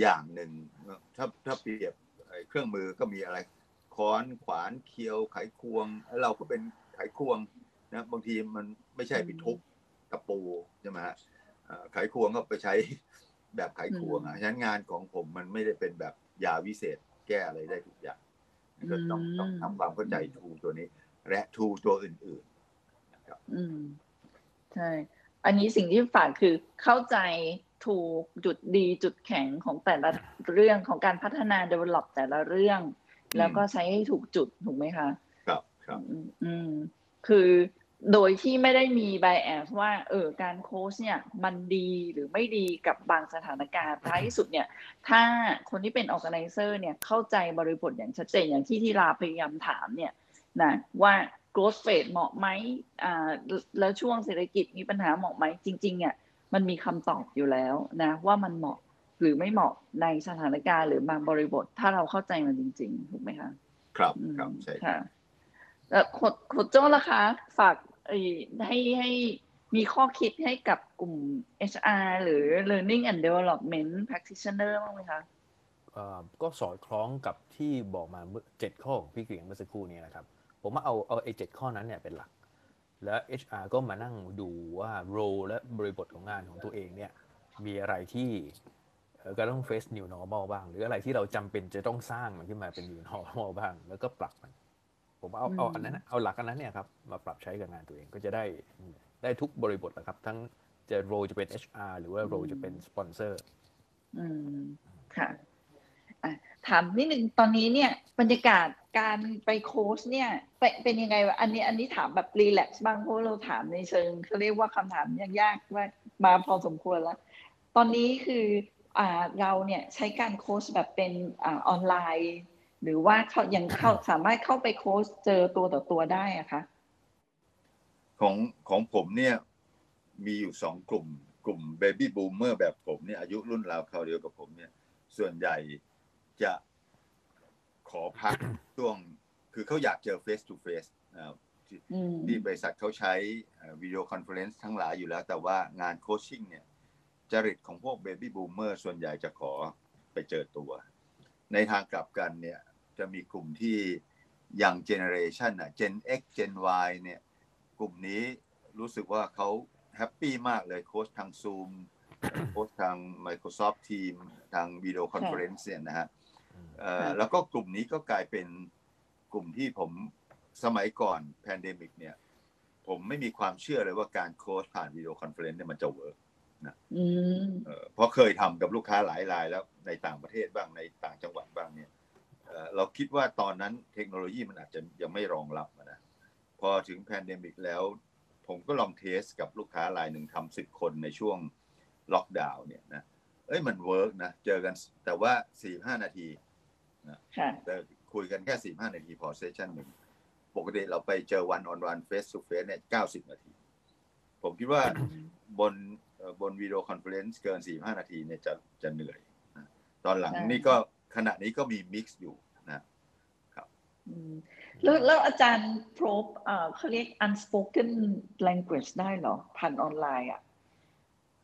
อย่างหนึ่งถ้าถ้าเปรียบไอ้เครื่องมือก็มีอะไรค้อนขวานเคียวไขควงแล้วเราก็เป็นไขควงนะบางทีมันไม่ใช่ไปทุบตะปูใช่ไหมฮะเอ่อไขควงก็ไปใช้แบบไขควงอะฉะนั้นงานของผมมันไม่ได้เป็นแบบยาวิเศษแก้อะไรได้ทุกอย่างก็ต้องอืมต้องทำความเข้าใจทูตัวนี้ และทูตัวอื่นๆนะครับอืมใช่ อันนี้สิ่งที่ฝากคือเข้าใจถูกจุดดีจุดแข็งของแต่ละเรื่องของการพัฒนา develop แต่ละเรื่อง แล้วก็ใช้ให้ถูกจุดถูกไหมคะ ครับครับอืมอืมคือโดยที่ไม่ได้มี bias ว่าเออการโค้ชเนี่ยมันดีหรือไม่ดีกับบางสถานการณ์ท้ายที่สุดเนี่ย ถ้าคนที่เป็น organizer เนี่ยเข้าใจบริบทอย่างชัดเจนอย่างที่ที่ลาพยายามถามเนี่ยนะว่า growth phase เหมาะไหมอ่าแล้วช่วงเศรษฐกิจมีปัญหาเหมาะไหมจริงๆเนี่ยมันมีคำตอบอยู่แล้วนะว่ามันเหมาะหรือไม่เหมาะในสถานการณ์หรือบางบริบท ถ้าเราเข้าใจมันจริง ๆ ถูกไหมคะ ครับอืมครับใช่ค่ะแล้วโคดโคดโจ้ล่ะคะ ฝากไอ้ให้ให้มีข้อคิดให้กับกลุ่ม HR หรือ learning and development practitioner บ้างไหมคะเอ่อก็สอดคล้องกับที่บอกมาเมื่อเจ็ดข้อของพี่เกรียงเมื่อสักครู่นี้นะครับ ผมว่าเอาเอาไอ้เจ็ดข้อนั้นเนี่ยเป็นหลัก แล้ว HR ก็มานั่งดูว่า role และบริบทของงานของตัวเองเนี่ยมีอะไรที่เอ่อก็ต้อง face new normal บ้าง หรืออะไรที่เราจำเป็นจะต้องสร้างมันขึ้นมาเป็น new normal บ้าง แล้วก็ปรับมัน ผมว่าเอาเอาอืมอันนั้นนะเอาหลักอันนั้นเนี่ยครับมาปรับใช้กับงานตัวเองก็จะได้ได้ทุกบริบทนะครับ ทั้งจะ role จะเป็น HR หรือว่า role จะเป็นสปอนเซอร์อืมค่ะอะ ถามนิดนึงตอนนี้เนี่ยบรรยากาศการไปโค้ชเนี่ยเป็นยังไงคะอันนี้อันนี้ถามแบบ relax บ้างเพราะเราถามในเชิงเขาเรียกว่าคำถามยากๆว่ามาพอสมควรแล้ว ตอนนี้คืออ่าเราเนี่ยใช้การโค้ชแบบเป็นอ่าออนไลน์ หรือว่าเขายังเข้าสามารถเข้าไปโค้ชเจอตัวต่อตัวได้อะคะของของผมเนี่ยมีอยู่สองกลุ่ม กลุ่ม baby boomer แบบผมเนี่ยอายุรุ่นราวคราวเดียวกับผมเนี่ยส่วนใหญ่ จะขอพักช่วง คือเขาอยากเจอ face to face นะครับที่อืมที่บริษัทเขาใช้ video conference ทั้งหลายอยู่แล้ว แต่ว่างาน coaching เนี่ยจริตของพวก baby boomer ส่วนใหญ่จะขอไปเจอตัว ในทางกลับกันเนี่ยจะมีกลุ่มที่young generation อะ Gen X Gen Y เนี่ยกลุ่มนี้รู้สึกว่าเขา happy มากเลยโค้ชทาง Zoom โค้ชทาง Microsoft Teams ทาง video conference เนี่ยนะฮะเอ่อ แล้วก็กลุ่มนี้ก็กลายเป็นกลุ่มที่ผมสมัยก่อน pandemic เนี่ย ผมไม่มีความเชื่อเลยว่าการโค้ชผ่าน video conference เนี่ยมันจะ work อืมเอ่อเพราะเคยทำกับลูกค้าหลายรายแล้วในต่างประเทศบ้างในต่างจังหวัดบ้างเนี่ยเอ่อเราคิดว่าตอนนั้นเทคโนโลยีมันอาจจะยังไม่รองรับอะนะพอถึง pandemic แล้ว ผมก็ลอง test กับลูกค้ารายหนึ่งทำสิบคนในช่วงล็อกดาวน์เนี่ยนะเอ้ยมัน work นะ เจอกันแต่ว่าสี่ห้านาที ค่ะแต่คุยกันแค่สี่ห้านาทีพอ session หนึ่งปกติเราไปเจอวันออนวันเฟส to เฟสเนี่ยเก้าสิบนาที ผมคิดว่าบนเอ่อบน video conference เกินสี่ห้านาทีเนี่ยจะจะเหนื่อยนะตอนหลังใช่นี่ก็ขณะนี้ก็มีมิกซ์อยู่นะอืมแล้วแล้วอาจารย์โพรบเอ่อเขาเรียก unspoken language ได้เหรอ ผ่านออนไลน์อะ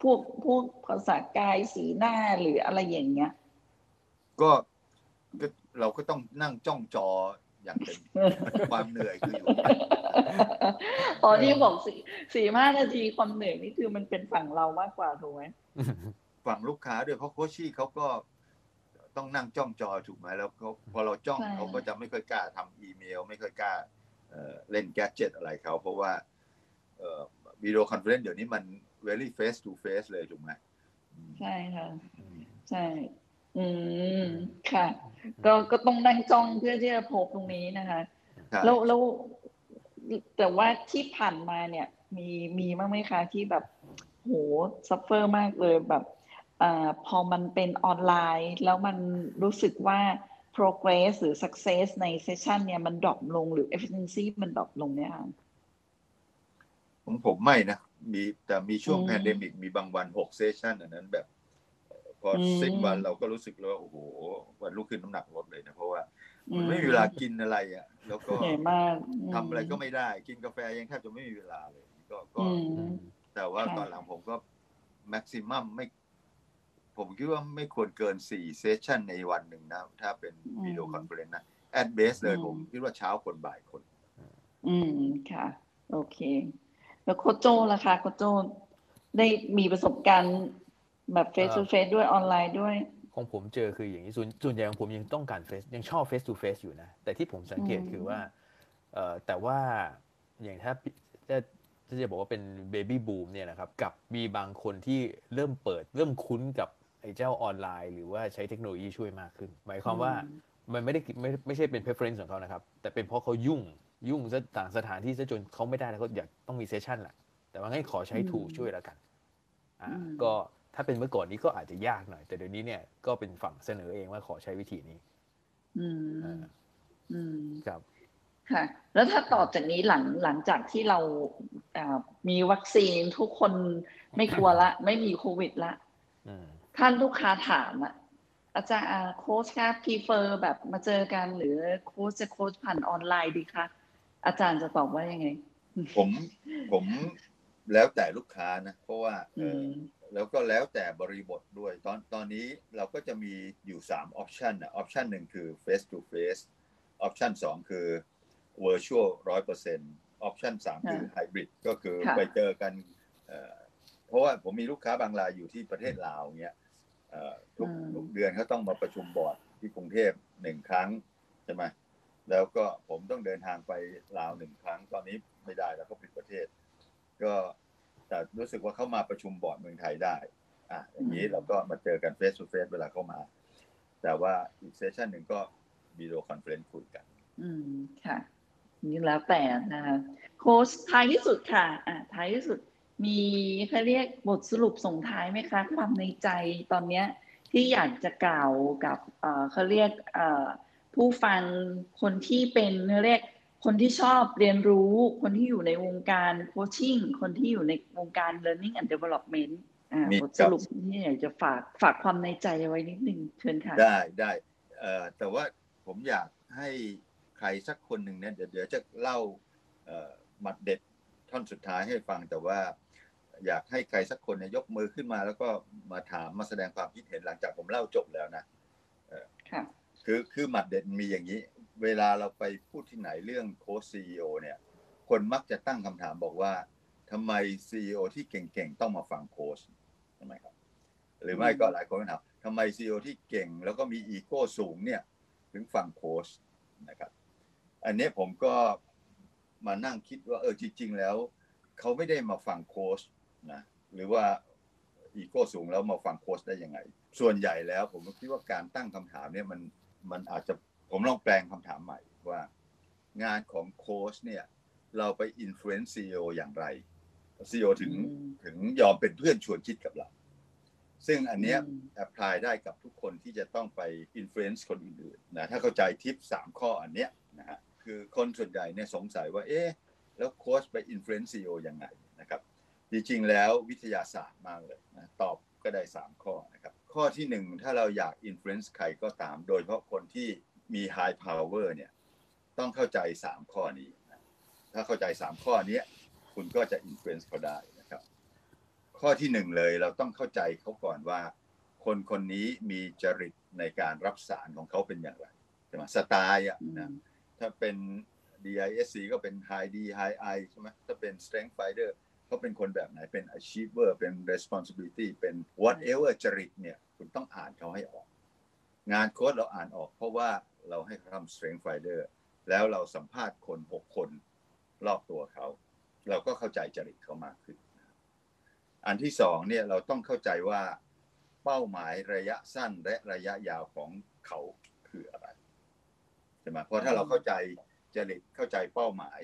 พวกพวกภาษากายสีหน้าหรืออะไรอย่างเงี้ย ก็ก็ เราก็ต้องนั่งจ้องจออย่างเต็มความเหนื่อยคืออยู่ตอนที่บอกสี่สี่ห้านาทีความเหนื่อยนี่คือมันเป็นฝั่งเรามากกว่าถูกไหมฝั่งลูกค้าด้วยเพราะ coachee เขาก็ต้องนั่งจ้องจอถูกไหมแล้วเขาพอเราจ้องเขาก็จะไม่ค่อยกล้าทำอีเมล ไม่ค่อยกล้าเอ่อเล่นแกจ e t อะไรเขาเพราะว่า video conference เดี๋ยวนี้มัน very face to face เลยถูกไหมอืมใช่ค่ะใช่ อืมค่ะ ก็ก็ต้องนั่งจ้องเพื่อที่จะพบตรงนี้นะคะใช่แล้วแล้วแต่ว่าที่ผ่านมาเนี่ย มีมีบ้างไหมคะที่แบบโห suffer มากเลยแบบอ่าพอมันเป็นออนไลน์ แล้วมันรู้สึกว่า progress หรือ success ใน session เนี่ยมัน drop ลงหรือ efficiency มัน drop ลงเนี่ยค่ะของผมไม่นะ มีแต่มีช่วงอืม pandemic มีบางวันหก session อันนั้นแบบ พออืมสิ้นวันเราก็รู้สึกเลยว่าโอ้โหวันรุ่งขึ้นน้ำหนักลดเลยนะเพราะว่าอืมันไม่มีเวลากินอะไรอะ แล้วก็เหนื่อยมากทำอะไรก็ไม่ได้ กินกาแฟยังแทบจะไม่มีเวลาเลย ก็ก็อืมแต่ว่าค่ะตอนหลังผมก็ maximum ไม่ผมคิดว่าไม่ควรเกินสี่ session ในวันหนึ่งนะ ถ้าเป็น video conference นะ at best เลยผมคิดว่าเช้าคนบ่ายคน อืมค่ะ โอเค แล้วโค้ชโจล่ะคะโค้ชโจได้มีประสบการณ์ แบบ face to face ด้วยออนไลน์ด้วยของผมเจอคืออย่างนี้ส่วนส่วนใหญ่ของผมยังต้องการเฟสยังชอบ face to face อยู่นะ แต่ที่ผมสังเกตอืมคือว่าเอ่อแต่ว่าอย่างถ้าถ้าถ้าจะบอกว่าเป็นเบบี้บูมเนี่ยนะครับกับมีบางคนที่เริ่มเปิด เริ่มคุ้นกับไอ้เจ้าออนไลน์ หรือว่าใช้เทคโนโลยีช่วยมากขึ้น หมายความว่ามันไม่ได้ไม่ไม่ใช่เป็น preference ของเขานะครับ แต่เป็นเพราะเขายุ่งยุ่งซะต่างสถานที่ซะจนเขาไม่ได้แล้วเขาอยากต้องมีเซสชันแหละแต่ว่างั้นขอใช้อืมถูกช่วยแล้วกันอ่าอืมก็ ถ้าเป็นเมื่อก่อนนี้ก็อาจจะยากหน่อย แต่เดี๋ยวนี้เนี่ยก็เป็นฝั่งเสนอเองว่าขอใช้วิธีนี้ อืมอ่าอืมครับค่ะ แล้วถ้าต่อจากนี้หลังหลังจากที่เราอ่ามีวัคซีนทุกคนไม่กลัวละ ไม่มีโควิดละอืมท่านลูกค้าถามอะอาจารย์อ่าโค้ชคะพรีเฟอร์แบบมาเจอกันหรือโค้ชจะโค้ชผ่านออนไลน์ดีคะอาจารย์จะตอบว่ายังไง ผมผมแล้วแต่ลูกค้านะ เพราะว่าเออือม แล้วก็แล้วแต่บริบทด้วย ตอนตอนนี้เราก็จะมีอยู่3 option นะ option หนึ่งคือ face to face option สองคือ virtual ร้อยเปอร์เซ็นต์ option สามคือ hybrid ก็คือค่ะไปเจอกันเอ่อเพราะว่าผมมีลูกค้าบางรายอยู่ที่ประเทศลาวเงี้ยเอ่อทุกทุกเดือนเขาต้องมาประชุมบอร์ดที่กรุงเทพหนึ่งครั้งใช่ไหมแล้วก็ผมต้องเดินทางไปลาวหนึ่งครั้ง ตอนนี้ไม่ได้แล้วเขาปิดประเทศ ก็ แต่รู้สึกว่าเขามาประชุมบอร์ดเมืองไทยได้อะอย่างนี้อืมเราก็มาเจอกันเฟส o ูเฟสเวลาเข้ามา แต่ว่าอีก session หนึ่งก็ video conference คุยกัน อืมค่ะนี่แล้วแต่นะคะโค้ชท้ายที่สุดค่ะ อ่าท้ายที่สุดมีเขาเรียกบทสรุปส่งท้ายไหมคะ ความในใจตอนเนี้ย ที่อยากจะกล่าวกับเอ่อเขาเรียกเอ่อผู้ฟังคนที่เป็นเขาเรียก คนที่ชอบเรียนรู้ คนที่อยู่ในวงการโคชชิ่งคนที่อยู่ในวงการ learning and development อ่ามีบทคสรับรุปที่อยากจะฝากฝากความในใจเอาไว้นิดนึงเชิญค่ะ ได้ได้เอ่อแต่ว่าผมอยากให้ใครสักคนหนึ่งเนี่ยเดี๋ยวเดี๋ยวจะเล่าเอ่อหมัดเด็ดท่อนสุดท้ายให้ฟังแต่ว่า อยากให้ใครสักคนเนี่ยยกมือขึ้นมา แล้วก็มาถามมาแสดงความคิดเห็นหลังจากผมเล่าจบแล้วนะค่ะคือคือหมัดเด็ดมีอย่างนี้ เวลาเราไปพูดที่ไหนเรื่องโค้ชซีอเนี่ย คนมักจะตั้งคำถามบอกว่าทำไมซีอที่เก่งๆ ต้องมาฟังโค้ชทำไมครับ หรือไม่ก็หลายคนก็ถามทำไมซีอที่เก่งแล้วก็มีอีโก้สูงเนี่ย ถึงฟังโค้ชนะครับ อันนี้ผมก็มานั่งคิดว่าเออจริง ๆ แล้ว เขาไม่ได้มาฟังโค้ชนะหรือว่าอีโก้สูงแล้วมาฟังโค้ชได้ยังไง ส่วนใหญ่แล้วผมคิดว่าการตั้งคำถามเนี่ยมันมันอาจจะ ผมลองแปลงคำถามใหม่ว่า งานของโค้ชเนี่ย เราไป influence CEO ย่างไร CEO ถึงอืมถึงยอมเป็นเพื่อนชวนคิดกับเรา ซึ่งอันเนี้ยอืม apply ได้กับทุกคนที่จะต้องไป influence คนอื่นๆนะถ้าเข้าใจทิปสามข้ออันเนี้ยนะฮะคือคนส่วนใหญ่เนี่ยสงสัยว่า เอ๊ะ แล้วโค้ชไป influence CEO ยังไงนะครับ จริงๆแล้ววิทยาศาสตร์มากเลยนะตอบก็ได้ 3 ข้อนะครับ ข้อที่ 1 ถ้าเราอยาก influence ใครก็ตาม โดยเฉพาะคนที่ มี high power เนี่ยต้องเข้าใจ3ข้อนี้นะถ้าเข้าใจ3ข้อเนี้ยคุณก็จะ influence เขาได้นะครับ ข้อที่หนึ่งเลยเราต้องเข้าใจเขาก่อนว่า คนคนนี้มีจริตในการรับสารของเขาเป็นอย่างไรใช่ไหมสไตล์อะนะถ้าเป็น DISC ก็เป็น High D High I ใช่ไหมถ้าเป็น Strength Fighter เขาเป็นคนแบบไหนเป็น Achiever เป็น Responsibility เป็น whatever จริตเนี่ย คุณต้องอ่านเขาให้ออก งานโค้ดเราอ่านออกเพราะว่า เราให้เขาทำ Strength Fighter แล้วเราสัมภาษณ์คน6คนรอบตัวเขา เราก็เข้าใจจริตเขามากขึ้น อันที่สองเนี่ยเราต้องเข้าใจว่าเป้าหมายระยะสั้นและระยะยาวของเขาคืออะไรใช่ไหมเพราะถ้าเราเข้าใจจริตเข้าใจเป้าหมาย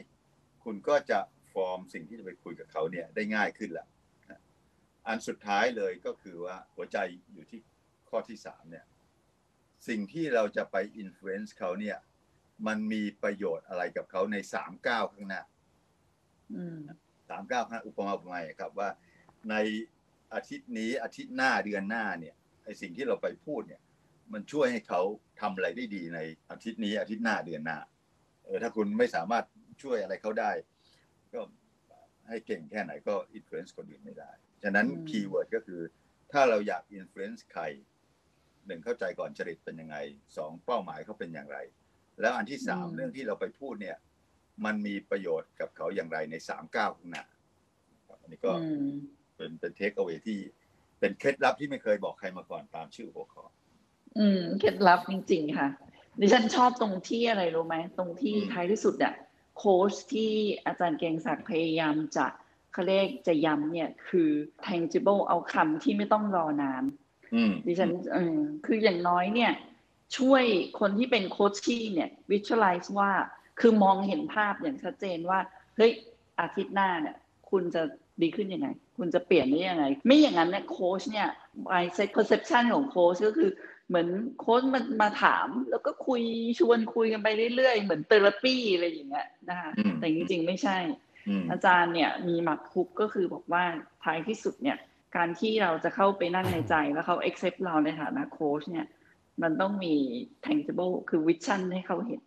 คุณก็จะฟอร์มสิ่งที่จะไปคุยกับเขาเนี่ยได้ง่ายขึ้นละอันสุดท้ายเลยก็คือว่าหัวใจอยู่ที่ข้อที่สามเนี่ย สิ่งที่เราจะไปอิม f ฟ u e n c e เขาเนี่ย มันมีประโยชน์อะไรกับเขาในสามก้าวข้างหน้าอืมสามเก้าอุปมาอุปไมยครับว่า ในอาทิตย์นี้อาทิตย์หน้าเดือนหน้าเนี่ยไอสิ่งที่เราไปพูดเนี่ย มันช่วยให้เขาทำอะไรได้ดีในอาทิตย์นี้อาทิตย์หน้าเดือนหน้าเออถ้าคุณไม่สามารถช่วยอะไรเขาได้ ก็ให้เก่งแค่ไหนก็อิ f ฟ u e n c e คนอื่นไม่ได้ ฉะนั้นอืมคีย์เวิร์ดก็คือ ถ้าเราอยากอิ f ฟ u e n c e ใคร หนึ่งเข้าใจก่อนจริตเป็นยังไงสองเป้าหมายเขาเป็นอย่างไร แล้วอันที่สามเรื่องที่เราไปพูดเนี่ย มันมีประโยชน์กับเขาอย่างไรในสามก้าวข้างหน้าครับอันนี้ก็อืมเป็นเป็นเทคเอาไว้ที่เป็นเคล็ดลับที่ไม่เคยบอกใครมาก่อนตามชื่อหัวข้ออืมเคล็ดลับจริง ๆ ค่ะดิฉันชอบตรงที่อะไรรู้ไหมตรงที่อืมท้ายที่สุดเนี่ยโค้ชที่อาจารย์เกรียงศักดิ์พยายามจะเขาเรียกจะย้ำเนี่ยคือ tangible เอาคำที่ไม่ต้องรอนานอืม ดิฉันเออคืออย่างน้อยเนี่ย ช่วยคนที่เป็นโค้ชที่เนี่ย visualize ว่าคือมองเห็นภาพอย่างชัดเจนว่าเฮ้ยอาทิตย์หน้าเนี่ย คุณจะดีขึ้นยังไง คุณจะเปลี่ยนได้ยังไง ไม่อย่างนั้นเนี่ยโค้ชเนี่ย mindset perception ของโค้ชก็คือเหมือนโค้ชมันมาถาม แล้วก็คุยชวนคุยกันไปเรื่อยๆ เหมือนเทอราปีอะไรอย่างเงี้ยนะคะอืมแต่จริงๆไม่ใช่อืมอาจารย์เนี่ยมีหมักคุกก็คือบอกว่าท้ายที่สุดเนี่ย การที่เราจะเข้าไปนั่งในใจแล้วเขา accept เราในฐานะโค้ชเนี่ย มันต้องมี tangible คือ vision ให้เขาเห็น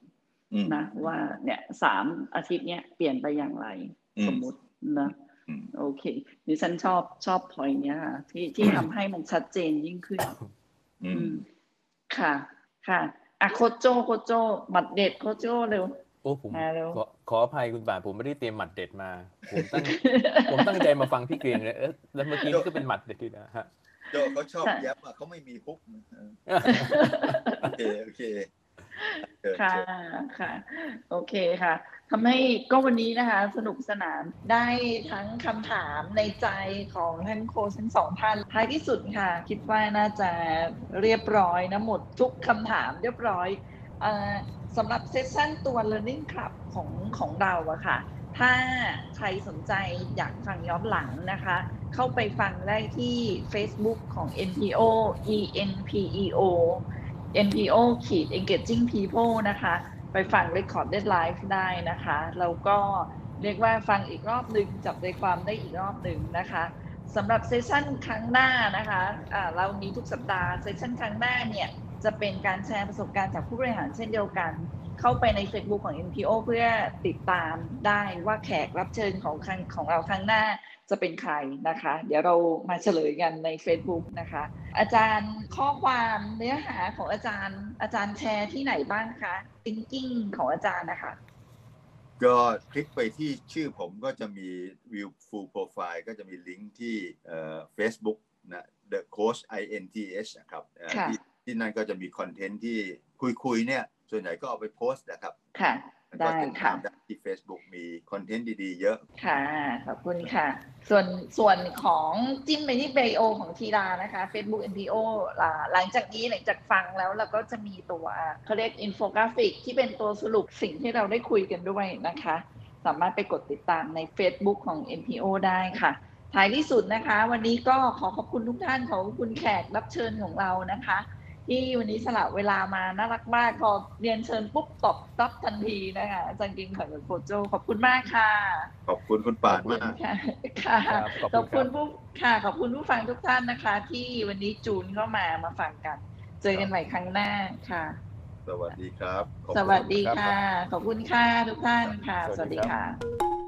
อืมนะว่าเนี่ยสามอาทิตย์เนี่ยเปลี่ยนไปอย่างไรอืมสมมุตินะอืมโอเคดิฉันชอบชอบ point เนี้ยค่ะที่ที่ทำให้มันชัดเจนยิ่งขึ้นอือืมมค่ะ ค่ะอะโคชโจโคชโจหมัดเด็ดโคชโจเร็ว โอ้ผมมาเร็วขอขออภัยคุณป่านผมไม่ได้เตรียมหมัดเด็ดมา ผมตั้ง ผมตั้งใจมาฟังพี่เกรียงเลยเอ๊ะแล้วเมื่อกี้นี่ก็เป็นหมัดเด็ดด้วยนะฮะ โจเขาชอบใช่แย้มอะเขาไม่มีฮุกนะโอเคโอเคเชิญค่ะเชิญ ค่ะ โอเคค่ะทำให้ก็วันนี้นะคะ สนุกสนานได้ทั้งคำถามในใจของท่านโค้ชทั้งสองท่านท้ายที่สุดค่ะ คิดว่าน่าจะเรียบร้อยนะหมดทุกคำถามเรียบร้อยเอ่อ สำหรับเซสชันตัว Learning Club ของของเราอะค่ะ ถ้าใครสนใจอยากฟังย้อนหลังนะคะ เข้าไปฟังได้ที่ Facebook ของ NPO ENPEO NPO ขีด Engaging People นะคะ ไปฟัง Recorded Live ได้นะคะ แล้วก็เรียกว่าฟังอีกรอบหนึ่งจับใจความได้อีกรอบหนึ่งนะคะสำหรับเซสชันครั้งหน้านะคะะเรามีทุกสัปดาห์เซสชันครั้งหน้าเนี่ย จะเป็นการแชร์ประสบการณ์จากผู้บริหารเช่นเดียวกัน เข้าไปใน Facebook ของ NPO เพื่อติดตามได้ว่าแขกรับเชิญของครั้งของเราครั้งหน้าจะเป็นใครนะคะ เดี๋ยวเรามาเฉลยกันใน Facebook นะคะ อาจารย์ข้อความเนื้อหาของอาจารย์ อาจารย์แชร์ที่ไหนบ้างคะ thinking ของอาจารย์นะคะก็คลิกไปที่ชื่อผมก็จะมี view full profile ก็จะมีลิงก์ที่เอ่อ Facebook นะ the coach inth นะครับเอ่อค่ะที่ ที่นั่นก็จะมี content ที่คุยๆเนี่ย ส่วนใหญ่ก็เอาไปโพสต์นะครับ ค่ะแล้วก็ได้ติดค่ะตามได้ที่ Facebook มี content ดีๆ เยอะ ค่ะ ขอบคุณค่ะ ส่วนส่วนของจิ้มไปที่เบโอของทีดานะคะ Facebook NPO อ่าหลังจากนี้หลังจากฟังแล้วเราก็จะมีตัวเขาเรียกอินโฟกราฟิกที่เป็นตัวสรุปสิ่งที่เราได้คุยกันด้วยนะคะ สามารถไปกดติดตามใน Facebook ของ NPO ได้ค่ะท้ายที่สุดนะคะ วันนี้ก็ขอขอบคุณทุกท่านขอบคุณแขกรับเชิญของเรานะคะ ที่วันนี้สละเวลามาน่ารักมากพอเรียนเชิญปุ๊บตอบรับทันทีนะคะอาจารย์กิงขอยกับโคชโจขอบคุณมากค่ะ ขอบคุณคุณป่านมากค่ะค่ะครับขขออบบคุคุณณครับผู้ค่ะ ขอบคุณผู้ฟังทุกท่านนะคะ ที่วันนี้จูนเข้ามามาฟังกัน เจอกันใหม่ครั้งหน้าค่ะ สวัสดีครับขอบสคุณวัสดีครับค่ะ ขอบคุณค่ะทุกท่านค่ะสสวัวัสสดีดีครับค่ะ